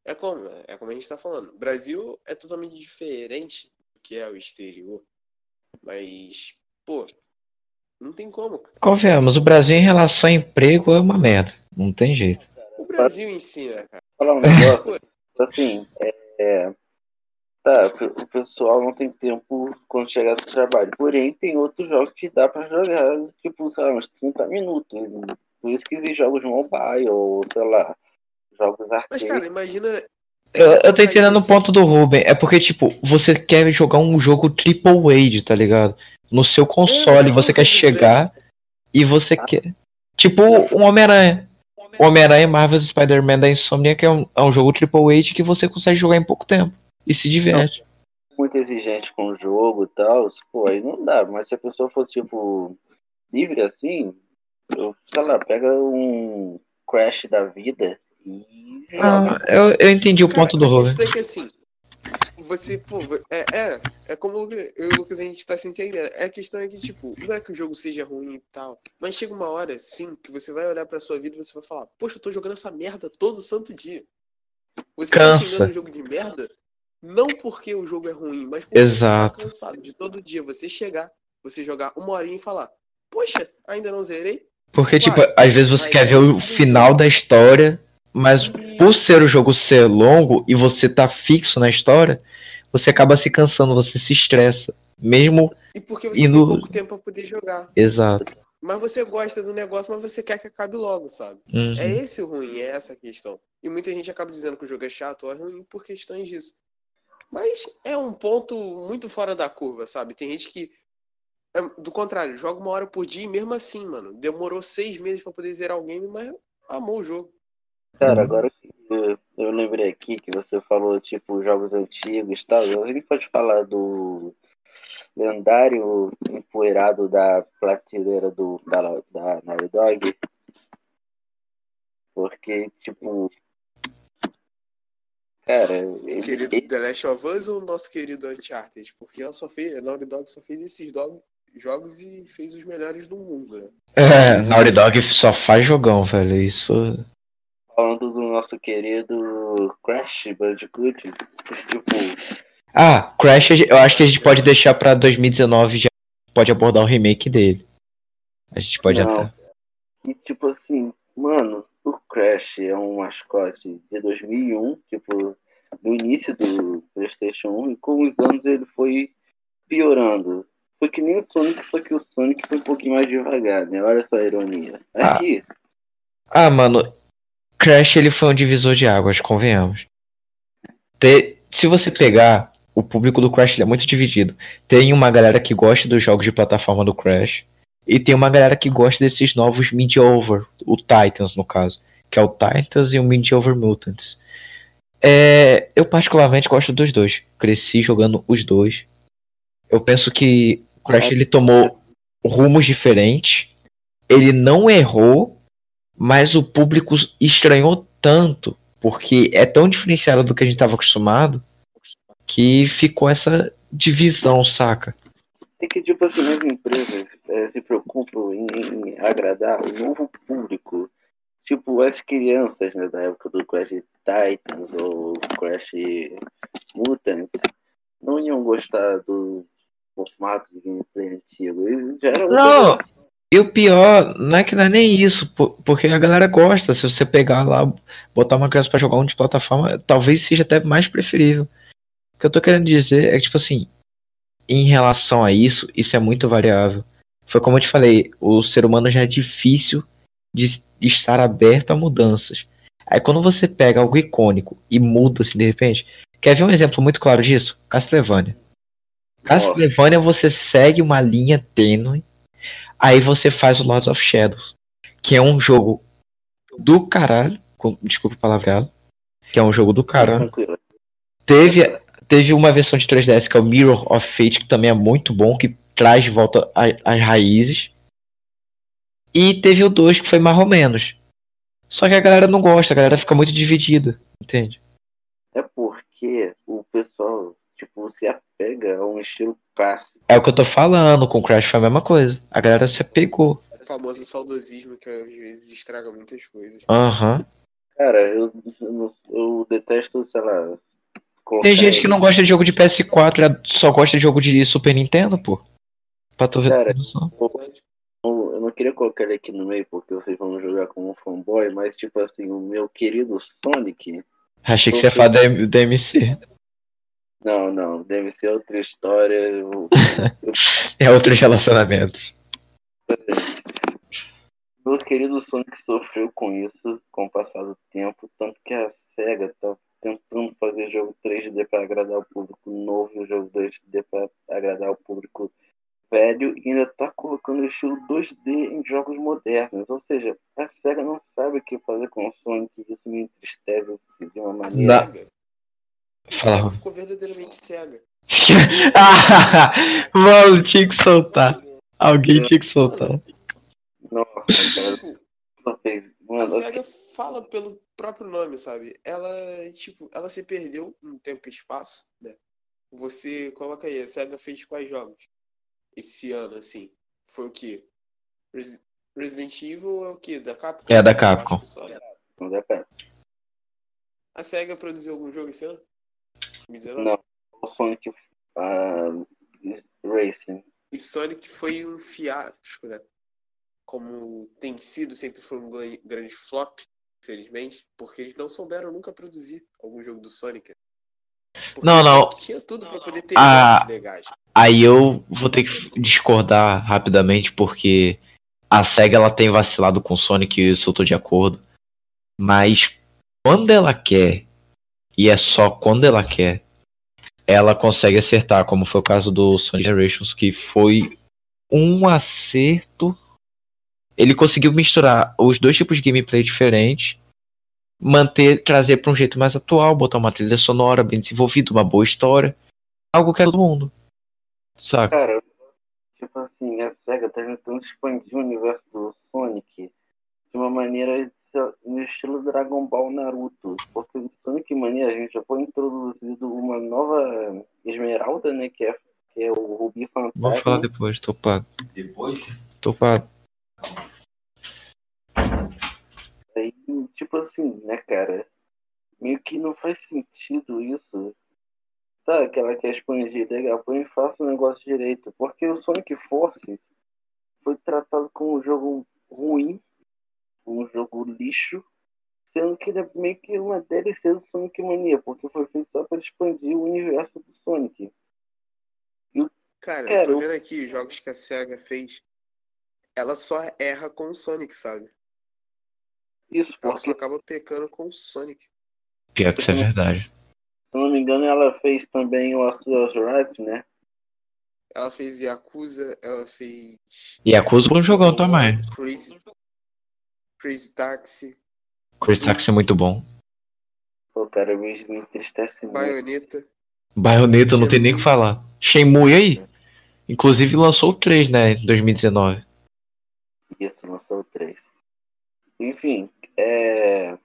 É como, é como a gente tá falando. O Brasil é totalmente diferente do que é o exterior. Mas, pô, não tem como. Convenhamos, o Brasil em relação a emprego é uma merda. Não tem jeito. O Brasil ensina, cara. Falar um negócio. Assim, é, é, tá, o pessoal não tem tempo quando chegar do trabalho. Porém, tem outros jogos que dá pra jogar, tipo, sei lá, uns 30 minutos. Por isso que existem jogos mobile, ou sei lá, jogos arcade. Mas, cara, imagina, Eu, eu tô entendendo o ponto do Ruben. É porque, tipo, você quer jogar um jogo triple A, tá ligado? No seu console, É, você quer chegar e você quer. Tipo, um Homem-Aranha. O Homem-Aranha Marvel Spider-Man da Insomnia, que é um, é um jogo triple A que você consegue jogar em pouco tempo. E se diverte. Muito exigente com o jogo e tal, pô, aí não dá. Mas se a pessoa for, tipo, livre assim, eu, sei lá, pega um Crash da vida e. Ah, eu, eu entendi o Cara, ponto do a Ruben. questão é que assim, você, pô, é, é, é como o Lucas- eu e o Lucas a gente tá sem entender. É a questão é que, tipo, não é que o jogo seja ruim e tal, mas chega uma hora, sim, que você vai olhar pra sua vida e você vai falar, poxa, eu tô jogando essa merda todo santo dia. Você Cansa. tá xingando um jogo de merda, não porque o jogo é ruim, mas porque Exato. você tá cansado de todo dia você chegar, você jogar uma horinha e falar, poxa, ainda não zerei? Porque, tipo, Vai, às vezes você quer é ver o final da história, mas por ser o jogo ser longo e você tá fixo na história, você acaba se cansando, você se estressa. Mesmo. E porque você indo- tem pouco tempo pra poder jogar. Exato. Mas você gosta do negócio, mas você quer que acabe logo, sabe? Uhum. É esse o ruim, é essa a questão. E muita gente acaba dizendo que o jogo é chato ou é ruim por questões disso. Mas é um ponto muito fora da curva, sabe? Tem gente que, do contrário, joga uma hora por dia e mesmo assim, mano, demorou seis meses pra poder zerar o game, mas amou o jogo. Cara, agora que eu, eu lembrei aqui que você falou, tipo, jogos antigos e tal, a gente pode falar do lendário empoeirado da prateleira do, da, da Naughty Dog. Porque, tipo. Cara, ele, Querido ele- The Last of Us ou o nosso querido Uncharted? Porque ela só fez, a Naughty Dog só fez esses dog- jogos e fez os melhores do mundo, né? É, Naughty Dog só faz jogão, velho. Isso. Falando do nosso querido Crash Bandicoot, tipo, Ah, Crash, eu acho que a gente pode deixar pra 2019 já pode abordar o remake dele. A gente pode Não. até. E tipo assim, mano, o Crash é um mascote de 2001, tipo, no início do PlayStation 1, e com os anos ele foi piorando. Foi que nem o Sonic, só que o Sonic foi um pouquinho mais devagar, né? Olha só a ironia. Ah. Aqui, Ah, mano, Crash ele foi um divisor de águas, convenhamos. Te- Se você pegar, o público do Crash é muito dividido. Tem uma galera que gosta dos jogos de plataforma do Crash, e tem uma galera que gosta desses novos Mid-Over, o Titans no caso, que é o Titans e o Mid-Over Mutants. É, eu particularmente gosto dos dois. Cresci jogando os dois. Eu penso que o Crash ele tomou rumos diferentes. Ele não errou, mas o público estranhou tanto, porque é tão diferenciado do que a gente estava acostumado, que ficou essa divisão, saca? é que tipo assim, as empresas eh, se preocupam em, em agradar o novo público. Tipo, as crianças, né, da época do Crash Titans ou Crash Mutants, não iam gostar do formato de gameplay antigo. Eles já eram Não. E o pior, não é que não é nem isso, po- porque a galera gosta. Se você pegar lá, botar uma criança pra jogar um de plataforma, talvez seja até mais preferível. O que eu tô querendo dizer é que, tipo assim, em relação a isso, isso é muito variável. Foi como eu te falei, o ser humano já é difícil de estar aberto a mudanças. Aí quando você pega algo icônico e muda assim de repente, quer ver um exemplo muito claro disso? Castlevania. Castlevania você segue uma linha tênue Aí você faz o Lords of Shadows, que é um jogo do caralho. com- Desculpa o palavreado. Que é um jogo do caralho. Tranquilo. Teve, teve uma versão de 3DS que é o Mirror of Fate, que também é muito bom, que traz de volta a- as raízes. E teve o 2, que foi mais ou menos. Só que a galera não gosta, a galera fica muito dividida, entende? É porque o pessoal, tipo, se apega a um estilo clássico. É o que eu tô falando, com o Crash foi a mesma coisa. A galera se apegou. O famoso saudosismo que às vezes estraga muitas coisas. Aham. Cara, eu, eu, eu detesto, sei lá. Tem gente que não gosta de jogo de PS4, já só gosta de jogo de Super Nintendo, pô. Pra tu ver Cara. Eu eu não queria colocar ele aqui no meio porque vocês vão jogar como fanboy, mas tipo assim, o meu querido Sonic. Achei que você ia falar da, da MC. Não, não, deve ser outra história. eu- É outros relacionamentos. Meu querido Sonic sofreu com isso com o passar do tempo, tanto que a SEGA tá tentando fazer 2D para agradar o público novo e o jogo 2D para agradar o público velho e ainda tá colocando o estilo 2D em jogos modernos. Ou seja, a SEGA não sabe o que fazer com o Sonic e isso me entristece assim, de uma maneira. Fala. SEGA ficou verdadeiramente cega. ah, mano, tinha que soltar. Alguém tinha que soltar. Nossa, cara, Tipo, a SEGA fala pelo próprio nome, sabe? Ela, tipo, ela se perdeu no tempo e espaço, né? Você coloca aí, a SEGA fez quais jogos? Esse ano, assim. Foi o quê? Resi- Resident Evil é o quê? Da Capcom? É, da Capcom. só. pra. A SEGA produziu algum jogo esse ano? 2019? Não. O Sonic ah, Racing. E Sonic foi um fiasco, né? Como tem sido, sempre foi um gran- grande flop, infelizmente, porque eles não souberam nunca produzir algum jogo do Sonic. Porque Não, não. Tinha tudo pra poder ter Ah. jogos legais. Aí eu vou ter que discordar rapidamente, porque a SEGA ela tem vacilado com o Sonic, e isso eu tô de acordo. Mas quando ela quer, e é só quando ela quer, ela consegue acertar, como foi o caso do Sonic Generations, que foi um acerto. Ele conseguiu misturar os dois tipos de gameplay diferentes, manter, trazer para um jeito mais atual, botar uma trilha sonora bem desenvolvida, uma boa história, algo que é todo mundo. Saca? Cara, tipo assim, a SEGA tá tentando expandir o universo do Sonic de uma maneira no estilo Dragon Ball Naruto. Porque no Sonic Mania a gente já foi introduzido uma nova Esmeralda, né? Que é, que é o Rubi Vamos falar Fantasma. depois, tô pago. Depois? Tô pago. Aí, tipo assim, né, cara? Meio que não faz sentido isso. Tá, que ela quer expandir, legal, põe e faça o negócio direito. Porque o Sonic Forces foi tratado como um jogo ruim, um jogo lixo, sendo que ele é meio que uma DLC do Sonic Mania, porque foi feito só para expandir o universo do Sonic. Cara, Cara, eu tô eu- vendo aqui os jogos que a SEGA fez. Ela só erra com o Sonic, sabe? Isso Ela porque, só acaba pecando com o Sonic. Pior que isso é verdade. se eu não me engano, ela fez também o Astral Rights, né? Ela fez Yakuza, ela fez. E acusa um jogão também. Crazy, Crazy Taxi, Chris Taxi é muito bom. Pô, cara, me, me entristece muito. Bayonetta. Bayonetta não tem nem o que falar. Shenmue aí? Inclusive lançou o 3, né? Em 2019. Isso, lançou o 3. Enfim, é...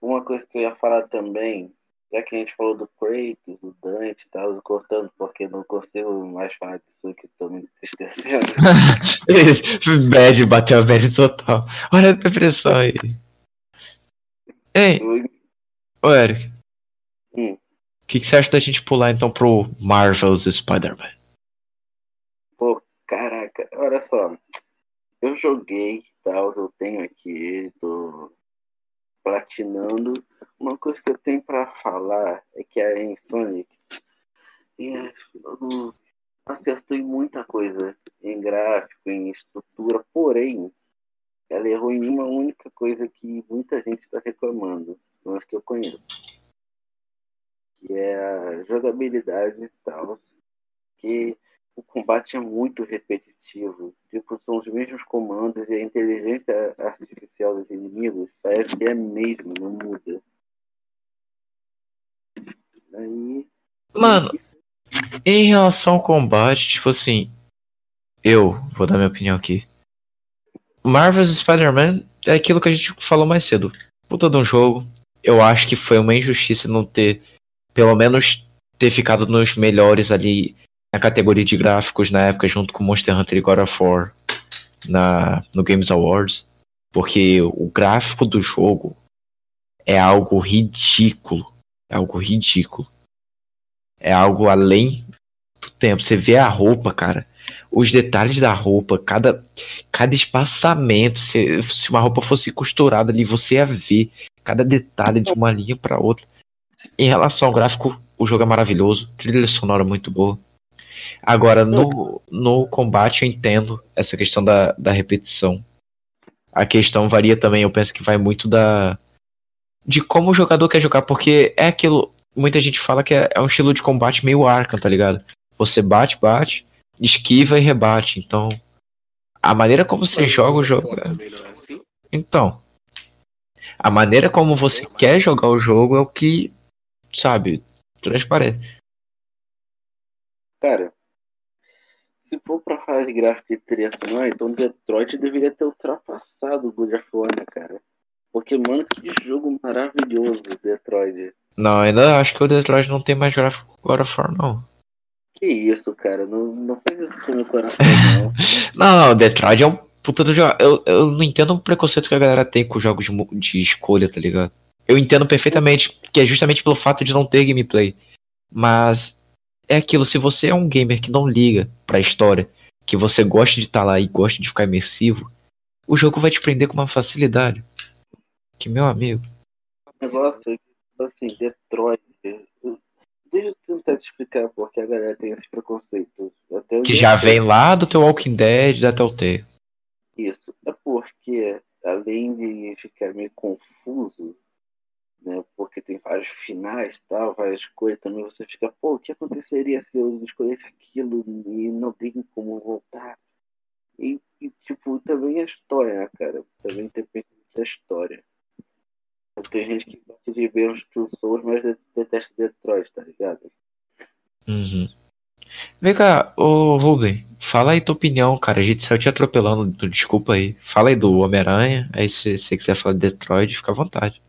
uma coisa que eu ia falar também, já que a gente falou do Kratos, do Dante e tal, eu cortando porque não consigo mais falar disso que tô me entristecendo. bad, bateu a bad total. Olha a depressão aí. Ei, ô Eric. Hum. O que, que você acha da gente pular então pro Marvel's Spider-Man? Pô, caraca, olha só. Eu joguei e tal, eu tenho aqui, tô platinando. Uma coisa que eu tenho pra falar é que a Insonic é, não acertou em muita coisa, em gráfico, em estrutura, porém, ela errou em uma única coisa que muita gente está reclamando, mas que eu conheço. Que é a jogabilidade e tal. Que o combate é muito repetitivo. Tipo, são os mesmos comandos e a inteligência artificial dos inimigos parece que é a mesma, não muda. Aí. Mano, Em relação ao combate, tipo assim, eu vou dar minha opinião aqui. Marvel's Spider-Man é aquilo que a gente falou mais cedo. Puta de um jogo. Eu acho que foi uma injustiça não ter, pelo menos, ter ficado nos melhores ali na categoria de gráficos na época, junto com Monster Hunter e God of War na, no Games Awards. Porque o gráfico do jogo é algo ridículo. É algo ridículo é algo além do tempo. Você vê a roupa, cara. Os detalhes da roupa, cada, cada espaçamento. Se, se uma roupa fosse costurada ali, você ia ver cada detalhe de uma linha para outra. Em relação ao gráfico, o jogo é maravilhoso. Trilha sonora muito boa. Agora, no, no combate, eu entendo essa questão da, da repetição. A questão varia também, eu penso que vai muito da. De como o jogador quer jogar, porque é aquilo muita gente fala que é, é um estilo de combate meio Arkham, tá ligado? Você bate, bate, esquiva e rebate. Então, a maneira como você joga o jogo. É- não é assim? Então, a maneira como você quer jogar o jogo é o que, sabe, transparece. Cara, se for pra falar de gráfico e trilha sonora, então Detroit deveria ter ultrapassado o God of War, né, cara? Porque, mano, que jogo maravilhoso, Detroit. Não, ainda acho que o Detroit não tem mais gráfico God of War, não. Que isso, cara? Não, não faz isso com o meu coração, não. Não, Detroit é um puta do jogo. Eu, eu não entendo o preconceito que a galera tem com jogos de, de escolha, tá ligado? Eu entendo perfeitamente que é justamente pelo fato de não ter gameplay. Mas é aquilo, se você é um gamer que não liga pra história, que você gosta de estar lá e gosta de ficar imersivo, o jogo vai te prender com uma facilidade. Que meu amigo. O negócio é que, tipo assim, Detroit. Deixa eu tentar te explicar por que a galera tem esse preconceito. Até Que já vem lá do teu Walking Dead da Telltale. Isso. É porque, além de ficar meio confuso, né? Porque tem vários finais tal, várias coisas, também você fica, pô, o que aconteceria se eu escolhesse aquilo e não tem como voltar? E, e, tipo, também a história, né, cara? Também depende da história. Tem gente que gosta de ver os Two Souls, mas de- detesta Detroit, tá ligado? Uhum. Vem cá, ô Ruben, fala aí tua opinião, cara. A gente saiu te atropelando, desculpa aí. Fala aí do Homem-Aranha, aí se você quiser falar de Detroit, fica à vontade.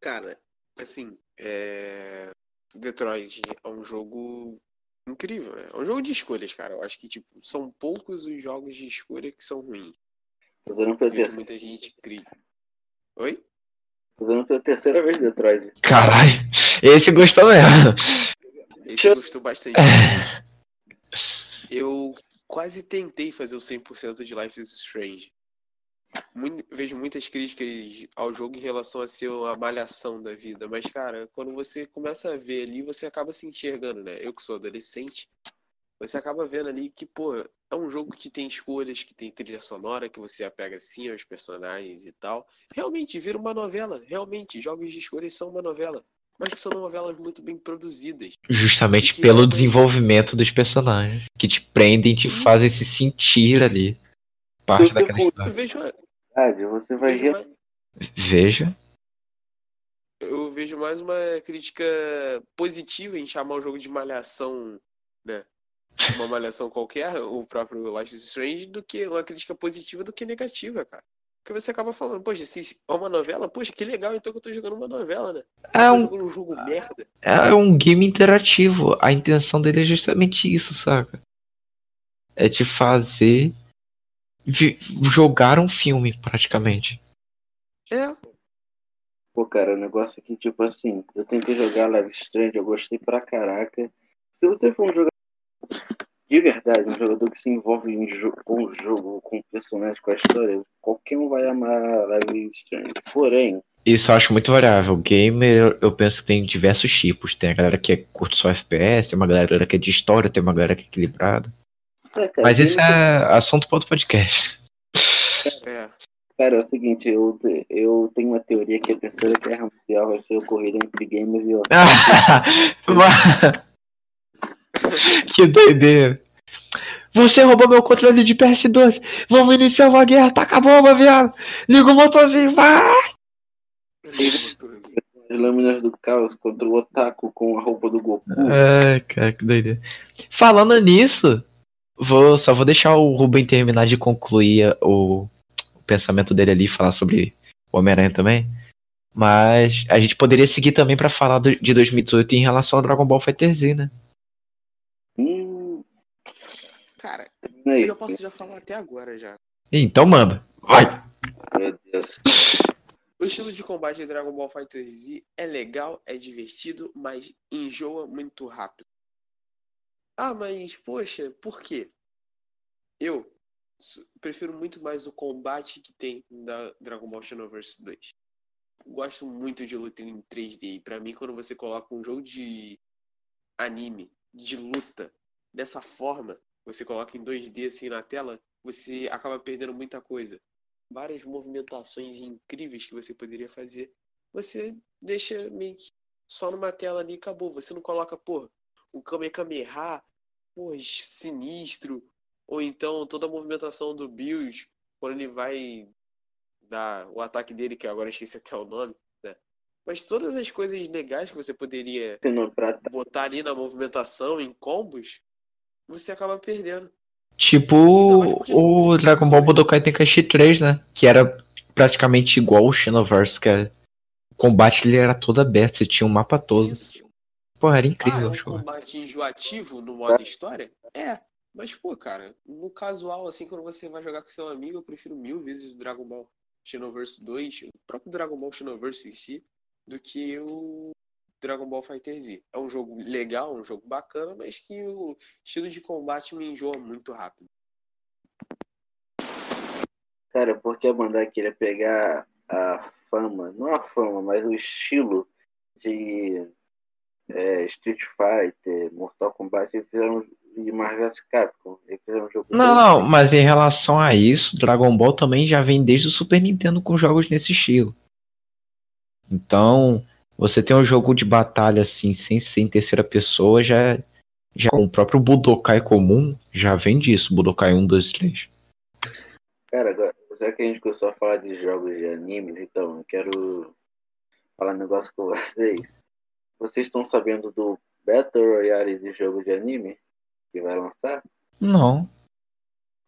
Cara, assim, é... Detroit é um jogo incrível, né? É um jogo de escolhas, cara. Eu acho que, tipo, são poucos os jogos de escolha que são ruins. Fazendo pela, muita gente cri... Oi? Fazendo pela terceira vez Detroit. Caralho, esse gostou mesmo. Esse gostou bastante. Eu quase tentei fazer o 100% de Life is Strange. Muito- vejo muitas críticas ao jogo em relação a ser uma malhação da vida, mas cara, quando você começa a ver ali, você acaba se enxergando, né? Eu que sou adolescente, você acaba vendo ali que, pô, é um jogo que tem escolhas, que tem trilha sonora, que você apega assim aos personagens e tal. Realmente vira uma novela, realmente, jogos de escolhas são uma novela, mas que são novelas muito bem produzidas. Justamente Que pelo desenvolvimento dos personagens, que te prendem e te Isso. fazem se sentir ali. Parte Se daquela história. Eu vejo, Verdade, Você vai vejo ver mais- Veja. Eu vejo mais uma crítica positiva em chamar o jogo de malhação, né? Uma malhação qualquer, o próprio Life is Strange, do que uma crítica positiva do que negativa, cara. Porque você acaba falando, poxa, se é uma novela, poxa, que legal, então que eu tô jogando uma novela, né? É Eu tô um, jogando um jogo merda. é um game interativo. A intenção dele é justamente isso, saca? É te fazer vi- jogar um filme, praticamente. É, Pô, cara, o negócio aqui, tipo assim, eu tentei jogar Live Strange, eu gostei pra caraca. Se você for um jogador de verdade, um jogador que se envolve em jo com o jogo, com o personagem, com a história, qualquer um vai amar Live Strange. Porém, Isso eu acho muito variável. Gamer, eu- penso que tem diversos tipos. Tem a galera que é curte só FPS, tem uma galera que é de história, tem uma galera que é equilibrada. É, cara, Mas isso é assunto para outro podcast. é. cara, é o seguinte, eu, eu tenho uma teoria que a terceira guerra mundial vai ser ocorrida entre gamers e outros. que doideira. Você roubou meu controle de PS2. Vamos iniciar uma guerra. Taca a bomba, viado. Liga o motorzinho, vai. As lâminas do caos contra o Otaku com a roupa do Goku. Ai, cara, que doideira. Falando nisso, vou, só vou deixar o Ruben terminar de concluir o, o pensamento dele ali, falar sobre o Homem-Aranha também. Mas a gente poderia seguir também pra falar do- de 2018 em relação ao Dragon Ball Fighter Z, né? Hum, Cara, aí. eu já posso já falar até agora já. Então manda. Vai. Meu Deus. O estilo de combate de Dragon Ball Fighter Z é legal, é divertido, mas enjoa muito rápido. Ah, mas poxa, por quê? Eu prefiro muito mais o combate que tem da Dragon Ball Xenoverse 2. Gosto muito de luta em 3D. E pra mim, quando você coloca um jogo de anime, de luta, dessa forma, você coloca em 2D assim na tela, você acaba perdendo muita coisa várias movimentações incríveis que você poderia fazer, você deixa meio que só numa tela ali e acabou. Você não coloca, pô, o Kamehameha, pô, sinistro. Ou então toda a movimentação do Bills, quando ele vai dar o ataque dele, que agora eu esqueci até o nome, né? Mas todas as coisas legais que você poderia botar ali na movimentação, em combos, você acaba perdendo. Tipo o Dragon Ball Budokai Tenkaichi 3, né? Que era praticamente igual o Xenoverse, que é... o combate ele era todo aberto, você tinha um mapa todo. Isso. Porra, era incrível. Ah, é um combate enjoativo no modo história? É. Mas, pô, cara, no casual, assim, quando você vai jogar com seu amigo, eu prefiro mil vezes o Dragon Ball Xenoverse 2, o próprio Dragon Ball Xenoverse em si, do que o Dragon Ball Fighter Z. É um jogo legal, um jogo bacana, mas que o estilo de combate me enjoa muito rápido. Cara, porque a Bandai queria pegar a fama, não a fama, mas o estilo de é, Street Fighter, Mortal Kombat, eles fizeram de Marvel vs Capcom. Eles fizeram um jogo não, não, mas em relação a isso, Dragon Ball também já vem desde o Super Nintendo com jogos nesse estilo. Então, você tem um jogo de batalha assim, sem ser em terceira pessoa, já, já o próprio Budokai comum já vem disso, Budokai 1, 2, 3. Cara, agora, já que a gente começou a falar de jogos de animes, então eu quero falar um negócio com vocês. Vocês estão sabendo do Battle Royale de jogo de anime que vai lançar? Não.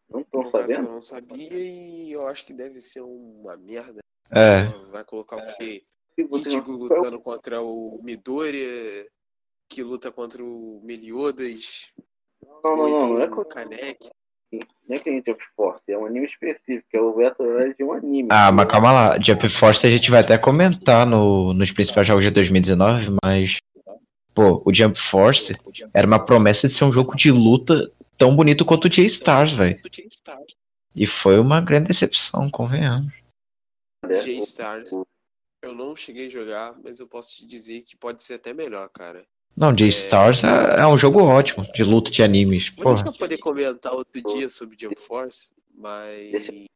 Não estão sabendo? Eu não sabia e eu acho que deve ser uma merda. É. Vai colocar o quê? Ichigo lutando contra o Midoriya, que luta contra o Meliodas. Não, não, não, então não é o Kanek. Não é que a gente Jump Force, é um anime específico, é o Battle de um anime. Ah, mas calma lá, Jump Force a gente vai até comentar no, nos principais jogos de 2019, mas. Pô, o Jump Force era uma promessa de ser um jogo de luta tão bonito quanto o J-Stars, velho. E foi uma grande decepção, convenhamos. J-Stars, eu não cheguei a jogar, mas eu posso te dizer que pode ser até melhor, cara. Não, J-Stars é... é... um jogo ótimo de luta de animes. Vou deixar eu poder comentar outro dia sobre Jump Force, mas. Deixa eu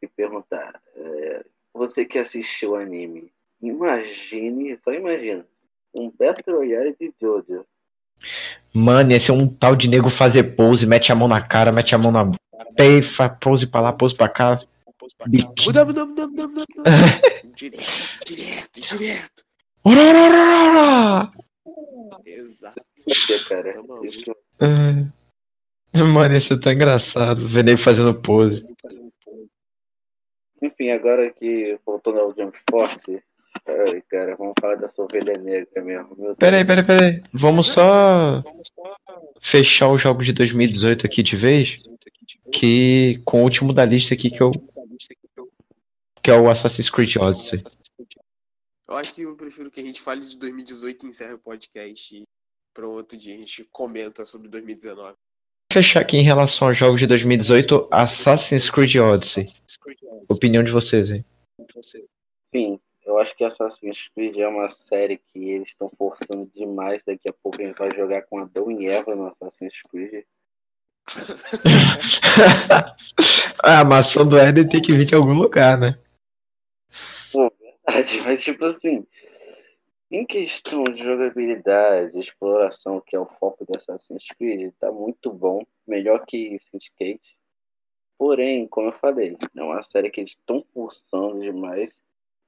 te perguntar. É, você que assistiu o anime, imagine, só imagina, um Battle Royale de Jojo. Mano, esse é um tal de nego fazer pose, mete a mão na cara, mete a mão na pei, faz pose pra lá, pose pra cá. Muda, muda, muda, muda, muda. direto, direto, direto. Exato. cara. Tá Mano, isso é tão engraçado. Ver ele fazendo pose. Enfim, agora que voltando ao Jump Force, ai, cara, vamos falar dessa ovelha negra mesmo. Peraí, peraí, peraí. Vamos só fechar o jogo de 2018 aqui de vez. Que com o último da lista aqui que eu. Que é o Assassin's Creed Odyssey. Eu acho que eu prefiro que a gente fale de 2018 e encerre o podcast e para outro dia a gente comenta sobre 2019. Fechar aqui em relação aos jogos de 2018, Assassin's Creed Odyssey. Opinião de vocês, hein? Sim, eu acho que Assassin's Creed é uma série que eles estão forçando demais. Daqui a pouco a gente vai jogar com Adão e Eva no Assassin's Creed. a maçã do Éden tem que vir de algum lugar, né? mas tipo assim, em questão de jogabilidade, exploração, que é o foco do Assassin's Creed, tá muito bom, melhor que Syndicate. Porém, como eu falei, é uma série que eles estão forçando demais.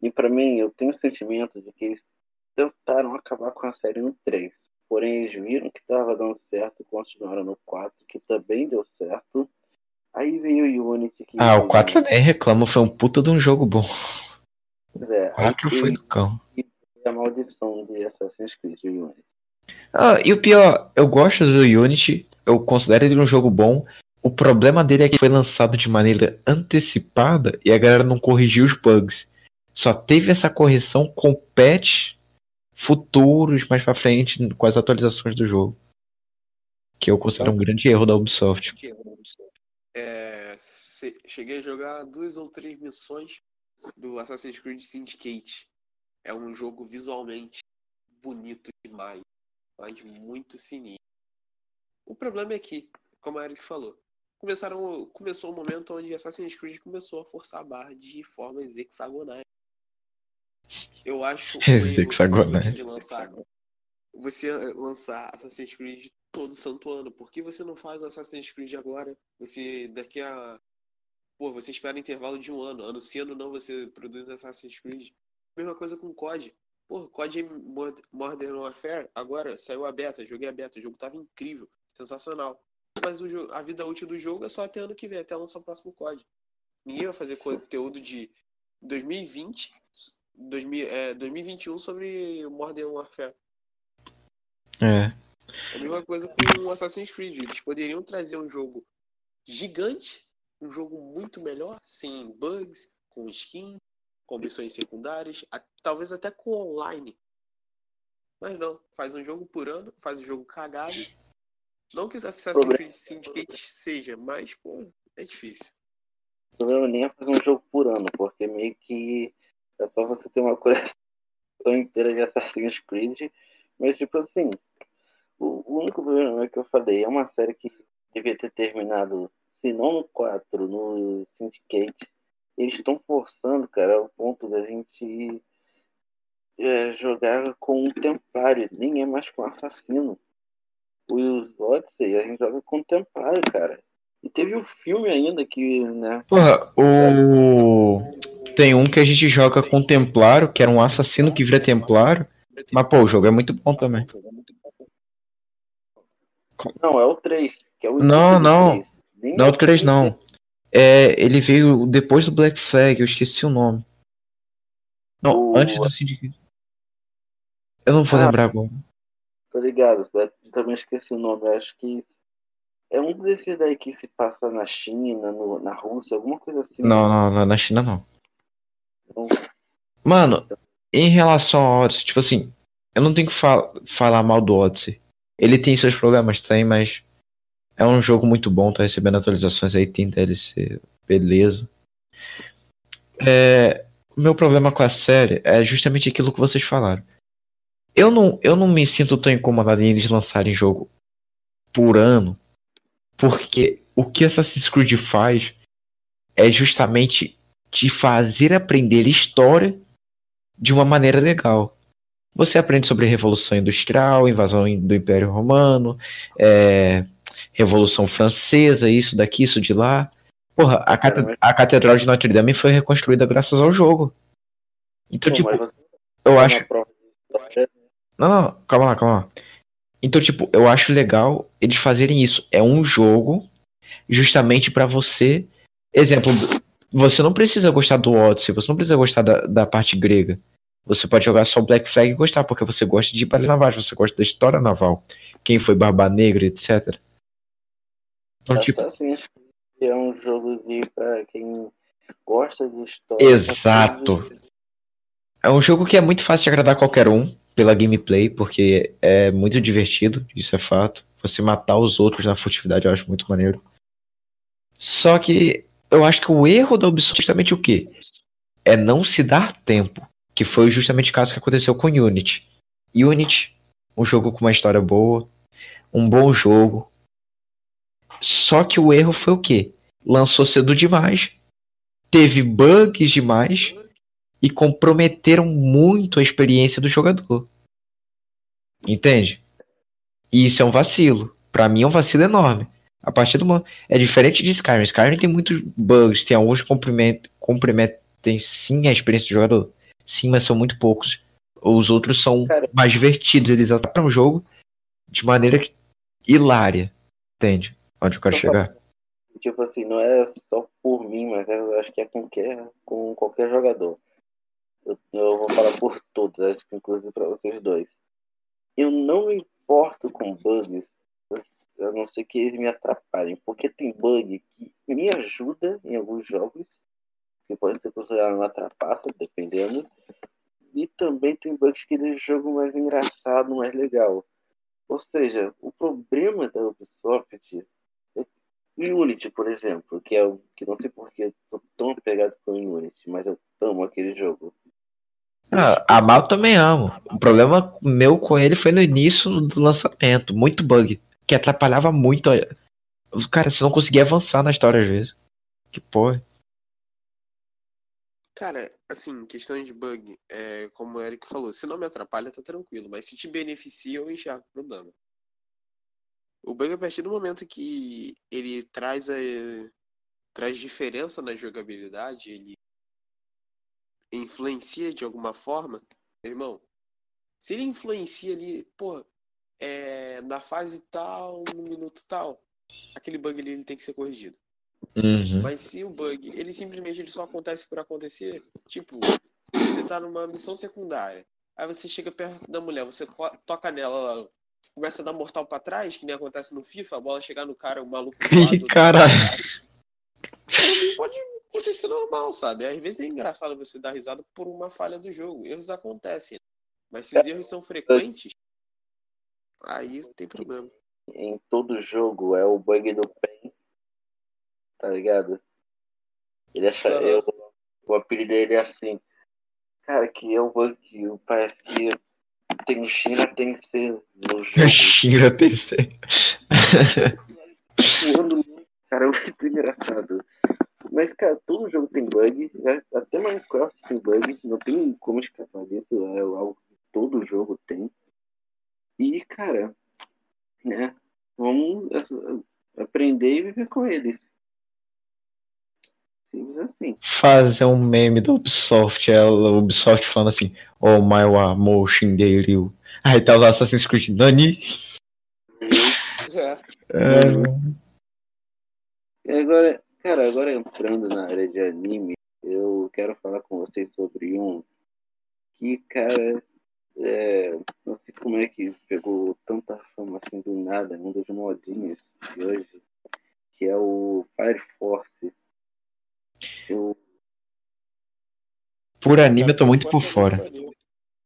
E para mim, eu tenho o sentimento de que eles tentaram acabar com a série no 3. Porém, eles viram que estava dando certo e continuaram no 4, que também deu certo. Aí veio o Unity que. Ah, o 4 nem reclamo, foi um puta de um jogo bom. É, Quatro foi do cão. E a maldição de Assassin's Creed Unity. Ah, e o pior, eu gosto do Unity, eu considero ele um jogo bom. O problema dele é que foi lançado de maneira antecipada e a galera não corrigiu os bugs. Só teve essa correção com patch futuros mais pra frente com as atualizações do jogo. Que eu considero um grande erro da Ubisoft. É, cheguei a jogar duas ou três missões do Assassin's Creed Syndicate. É um jogo visualmente bonito demais, mas muito sinistro. O problema é que, como a Eric falou, começaram, começou o um momento onde Assassin's Creed começou a forçar a barra de formas hexagonais. Eu acho um hexagonais. de lançar você lançar Assassin's Creed todo santo ano? Por que você não faz o Assassin's Creed agora? Você daqui a. Pô, você espera intervalo de um ano. Anunciando não, você produz Assassin's Creed. Mesma coisa com COD. Pô, COD Modern Warfare, agora saiu a beta, joguei a beta, o jogo tava incrível, sensacional. Mas o, a vida útil do jogo é só até ano que vem, até lançar o próximo COD. Ninguém vai fazer conteúdo de 2020, 2000, é, 2021 sobre Modern Warfare. É. A mesma coisa com o Assassin's Creed. Eles poderiam trazer um jogo gigante, um jogo muito melhor, sem bugs, com skin, com missões secundárias, a, talvez até com online. Mas não, faz um jogo por ano, faz um jogo cagado. Não que Assassin's Creed Syndicate seja, mas, pô, é difícil. O problema nem é fazer um jogo por ano, porque meio que é só você ter uma coleção inteira de Assassin's Creed, mas tipo assim, o único problema é que eu falei, é uma série que devia ter terminado, se não no 4, no Syndicate, eles estão forçando, cara, ao ponto da gente é, jogar com um Templário, nem é mais com Assassino. Os Odyssey, a gente joga com Templário, cara. E teve um filme ainda que, né? Porra, o. Tem um que a gente joga com Templário, que era um assassino que vira Templário. Mas, pô, o jogo é muito bom também. Não, é o 3. Que é o não, não. 3. Nem não, 3 não. É, ele veio depois do Black Flag, eu esqueci o nome. Não, o... antes do Syndicate. Eu não vou ah, lembrar agora. Tá ligado, eu também esqueci o nome, eu acho que é um desses daí que se passa na China, no, na Rússia, alguma coisa assim. Não, não, não na China não. Então... Mano, em relação ao Odyssey, tipo assim, eu não tenho que fal falar mal do Odyssey. Ele tem seus problemas, tem, mas é um jogo muito bom, tá recebendo atualizações aí, tem DLC, beleza. É, meu problema com a série é justamente aquilo que vocês falaram. Eu não, eu não me sinto tão incomodado em eles lançarem jogo por ano, porque o que Assassin's Creed faz é justamente te fazer aprender história de uma maneira legal. Você aprende sobre Revolução Industrial, invasão do Império Romano, é, Revolução Francesa, isso daqui, isso de lá. Porra, a, cate a Catedral de Notre Dame foi reconstruída graças ao jogo. Então, Pô, tipo, eu acho. Não, não, calma lá, calma lá. Então, tipo, eu acho legal eles fazerem isso. É um jogo justamente para você. Exemplo, você não precisa gostar do Odyssey, você não precisa gostar da, da parte grega. Você pode jogar só Black Flag e gostar, porque você gosta de batalha naval, você gosta da história naval. Quem foi Barba Negra, etc. Então, tipo... Assassin's Creed é um jogo de pra quem gosta de história. Exato. É um jogo que é muito fácil de agradar qualquer um pela gameplay, porque é muito divertido, isso é fato. Você matar os outros na furtividade eu acho muito maneiro. Só que eu acho que o erro da Ubisoft é justamente o quê? É não se dar tempo. Que foi justamente o caso que aconteceu com Unity. Unity, um jogo com uma história boa, um bom jogo. Só que o erro foi o quê? Lançou cedo demais, teve bugs demais e comprometeram muito a experiência do jogador. Entende? E isso é um vacilo. Para mim é um vacilo enorme. A partir do momento. É diferente de Skyrim. Skyrim tem muitos bugs, tem alguns que comprometem sim a experiência do jogador. Sim, mas são muito poucos. Os outros são Cara, mais divertidos, eles atrapalham o jogo de maneira hilária. Entende? Onde eu quero chegar? Tipo assim, não é só por mim, mas eu acho que é com qualquer, com qualquer jogador. Eu, eu vou falar por todos, acho que inclusive para vocês dois. Eu não me importo com bugs, a não ser que eles me atrapalhem, porque tem bug que me ajuda em alguns jogos que pode ser considerado uma trapaça, dependendo. E também tem bugs que deixam o jogo mais engraçado, mais legal. Ou seja, o problema da Ubisoft é Unity, por exemplo, que é o que não sei porque eu tô tão apegado com o Unity, mas eu amo aquele jogo. Ah, a Mal também amo. O problema meu com ele foi no início do lançamento, muito bug, que atrapalhava muito. Cara, você não conseguia avançar na história às vezes. Que porra. Cara, assim, questão de bug, é, como o Eric falou, se não me atrapalha, tá tranquilo, mas se te beneficia, eu enxergo o problema. O bug, a partir do momento que ele traz a, traz diferença na jogabilidade, ele influencia de alguma forma, meu irmão, se ele influencia ali, pô, é, na fase tal, no minuto tal, aquele bug ali ele tem que ser corrigido. Uhum. Mas se o bug, ele simplesmente ele só acontece por acontecer, tipo, você tá numa missão secundária, aí você chega perto da mulher, você toca nela, ela começa a dar mortal pra trás, que nem acontece no FIFA, a bola chegar no cara, o maluco do lado, Caralho. pode acontecer normal, sabe? Às vezes é engraçado você dar risada por uma falha do jogo. Erros acontecem. Mas se os erros são frequentes, aí tem problema. Em todo jogo é o bug do PEN. Tá ligado? Ele acha. Eu- o apelido dele é assim. Cara, que é o bug que parece que tem China tem que ser no jogo. Xinga PC. voando muito, cara, é muito engraçado. Mas, cara, todo jogo tem bug, né? até Minecraft tem bug, não tem como escapar disso, é algo que todo jogo tem. E, cara, né, vamos eh, aprender e viver com eles. Simples assim. Fazer um meme da Ubisoft, ela, Ubisoft falando assim, oh my motion Ryu. Aí tá os Assassin's Creed Nani. É. É, E agora, cara, agora entrando na área de anime, eu quero falar com vocês sobre um que, cara, é, não sei como é que pegou tanta fama assim do nada, um dos modinhos de hoje, que é o Fire Force. Eu, por anime Cara, eu tô muito por é fora. maneiro.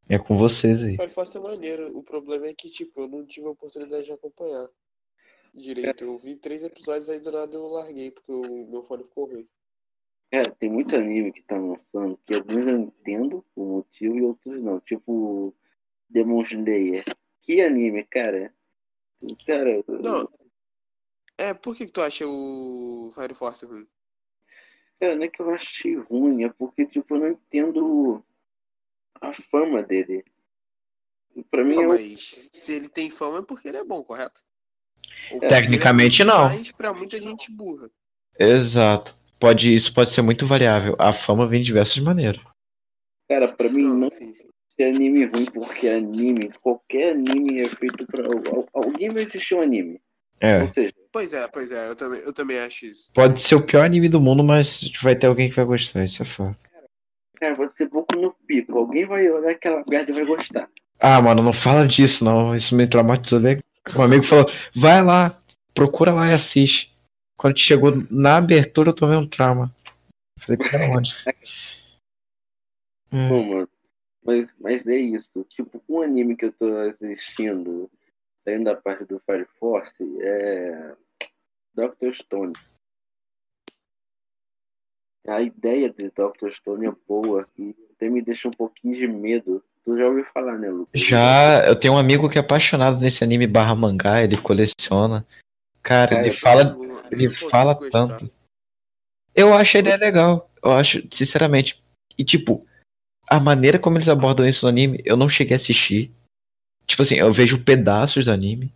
É com vocês aí. Fire Force é maneiro. O problema é que, tipo, eu não tive a oportunidade de acompanhar direito. Eu vi três episódios aí do nada eu larguei, porque o meu fone ficou ruim. cara, tem muito anime que tá lançando que alguns eu entendo o motivo e outros não. Tipo Demon Slayer. Que anime, cara? Cara, Não. É, por que, que tu acha o Fire Force ruim? Cara, não é que eu achei ruim, é porque, tipo, eu não entendo a fama dele. Pra mim, Não, é um- mas se ele tem fama é porque ele é bom, correto? Ou porque Tecnicamente, é não. Pra muita gente burra. Exato. Pode, isso pode ser muito variável. A fama vem de diversas maneiras. cara, pra mim não, Não, sim, sim. é anime ruim, porque anime, qualquer anime é feito pra. al- Alguém vai assistir um anime. É. Ou seja, Pois é, pois é, eu também, eu também acho isso. Pode ser o pior anime do mundo, mas vai ter alguém que vai gostar, isso é fato. cara, vai ser pouco no pico. Alguém vai olhar aquela merda e vai gostar. Ah, mano, não fala disso, não. Isso me traumatizou. né? Um amigo falou: vai lá, procura lá e assiste. Quando chegou na abertura, eu tomei um trauma. Falei, pera onde? Hum, Não, mano. Mas, mas é isso. Tipo, um anime que eu tô assistindo, saindo da parte do Fire Force, é. Dr. Stone. A ideia de Dr. Stone é boa e até me deixa um pouquinho de medo. Tu já ouviu falar, né, Lucas? Já, eu tenho um amigo que é apaixonado nesse anime barra mangá, ele coleciona. Cara, ele fala, não ele fala gostar. tanto. Eu acho a ideia legal. Eu acho, sinceramente. E tipo, a maneira como eles abordam isso no anime, eu não cheguei a assistir. Tipo assim, eu vejo pedaços do anime.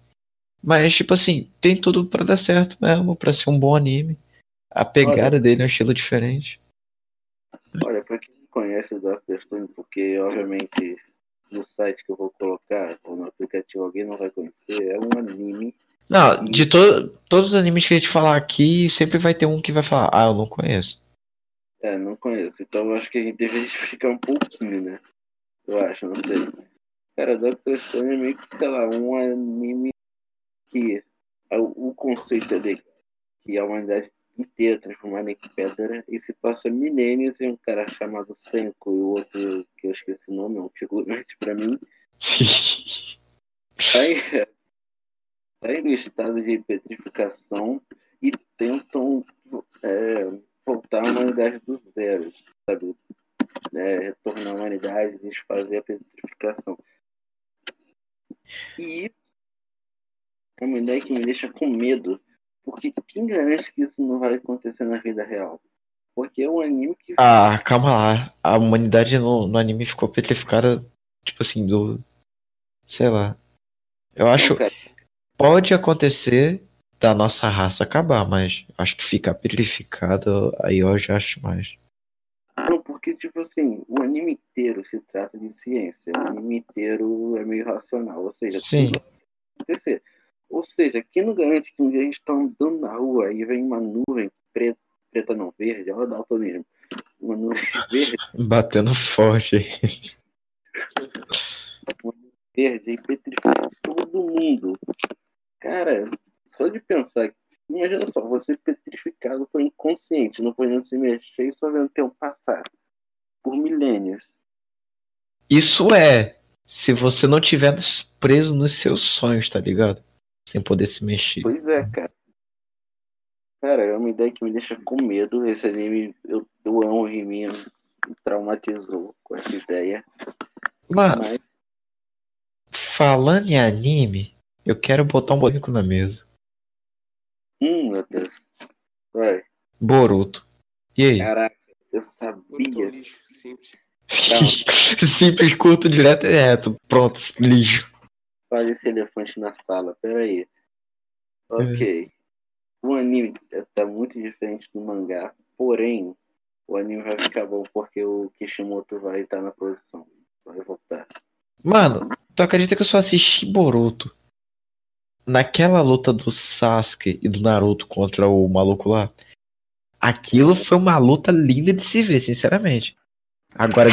Mas, tipo assim, tem tudo pra dar certo mesmo, pra ser um bom anime. A pegada dele é um estilo diferente. Olha, pra quem não conhece o Dr. Stone, porque obviamente no site que eu vou colocar, ou no aplicativo alguém não vai conhecer, é um anime. Não, de to todos os animes que a gente falar aqui, sempre vai ter um que vai falar, ah, eu não conheço. É, não conheço. Então eu acho que a gente deveria explicar um pouquinho, né? Eu acho, não sei. Cara, Dr. Stone é meio que, sei lá, um anime que é o, o conceito é dele, que a humanidade inteira transformada em pedra e se passa milênios e um cara chamado Senko e o outro, que eu esqueci o nome, é um figurante pra mim, sai, sai do estado de petrificação e tentam é, voltar a humanidade do zero, sabe? É, retornar a humanidade e desfazer a petrificação. E isso é uma ideia que me deixa com medo, porque quem garante que isso não vai acontecer na vida real? Porque é um anime que. Ah, calma lá. A humanidade no, no anime ficou petrificada, tipo assim, do. Sei lá. Eu acho. Não, Pode acontecer da nossa raça acabar, mas acho que ficar petrificada aí eu já acho mais. Assim, o anime inteiro se trata de ciência. O anime inteiro é meio racional. Ou seja, Sim. acontecer. Ou seja, quem não garante que um dia a gente tá andando na rua e vem uma nuvem preta, preta não, verde, olha o daltonismo. Uma nuvem verde, Batendo forte aí. verde e petrifica todo mundo. Cara, só de pensar, imagina só, você petrificado por inconsciente, não podendo se mexer e só vendo o tempo passar. Por milênios. Isso é, se você não tiver preso nos seus sonhos, tá ligado? Sem poder se mexer. Pois é, cara. Cara, é uma ideia que me deixa com medo. Esse anime, eu, eu amo o Riminha, me traumatizou com essa ideia. Mano, Mas, falando em anime, eu quero botar um boneco na mesa. hum, meu Deus. Vai, Boruto. E aí? caraca, eu é sabia. lixo, simples. Simples, curto, direto e reto. Pronto, lixo. Olha esse elefante na sala, peraí. Ok. O anime tá muito diferente do mangá, porém, o anime vai ficar bom porque o Kishimoto vai estar na posição. Vai voltar. Mano, tu acredita que eu só assisti Boruto? Naquela luta do Sasuke e do Naruto contra o maluco lá. Aquilo foi uma luta linda de se ver, sinceramente. Agora,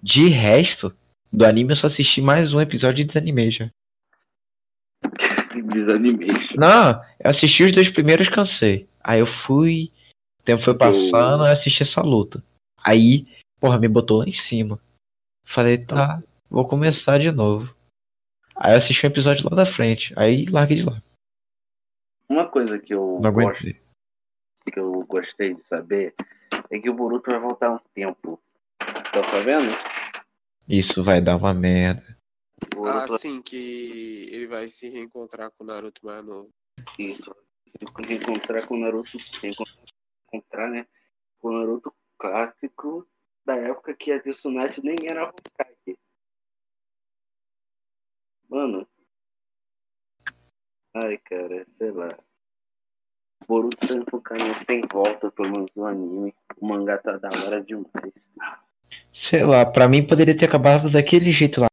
de resto, do anime eu só assisti mais um episódio de Desanimation. Desanimation. Não, eu assisti os dois primeiros, cansei. Aí eu fui, o tempo foi passando, eu assisti essa luta. Aí, porra, me botou lá em cima. Falei, tá, vou começar de novo. Aí eu assisti um episódio lá da frente, aí larguei de lá. Uma coisa que eu Não gosto aguentei. Que eu gostei de saber é que o Boruto vai voltar um tempo. Tá sabendo? Isso vai dar uma merda. Ah, Boruto sim, que ele vai se reencontrar com o Naruto mais novo. vai isso. Se reencontrar com o Naruto. Reencontrar, né? Com o Naruto clássico da época que a Tsunade nem era Hokage. Mano. Ai, cara, sei lá. Boruto tá enfocando sem volta, pelo menos no anime. O mangá tá da hora demais. Sei lá, pra mim poderia ter acabado daquele jeito lá.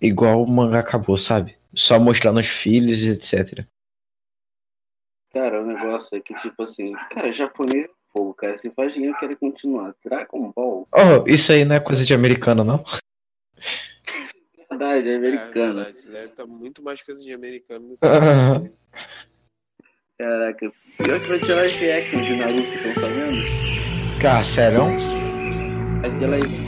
Igual o mangá acabou, sabe? Só mostrando os filhos e etc. Cara, o negócio é que, tipo assim, cara, japonês é fogo, cara. Se faz dinheiro, quer continuar. Dragon Ball, Oh, isso aí não é coisa de americano, não? verdade, é É, americano. verdade, isso daí tá muito mais coisa de americano do que Ah. de Caraca, pior que vai tirar live action de Naruto, estão sabendo? Cara, sério? Vai ter live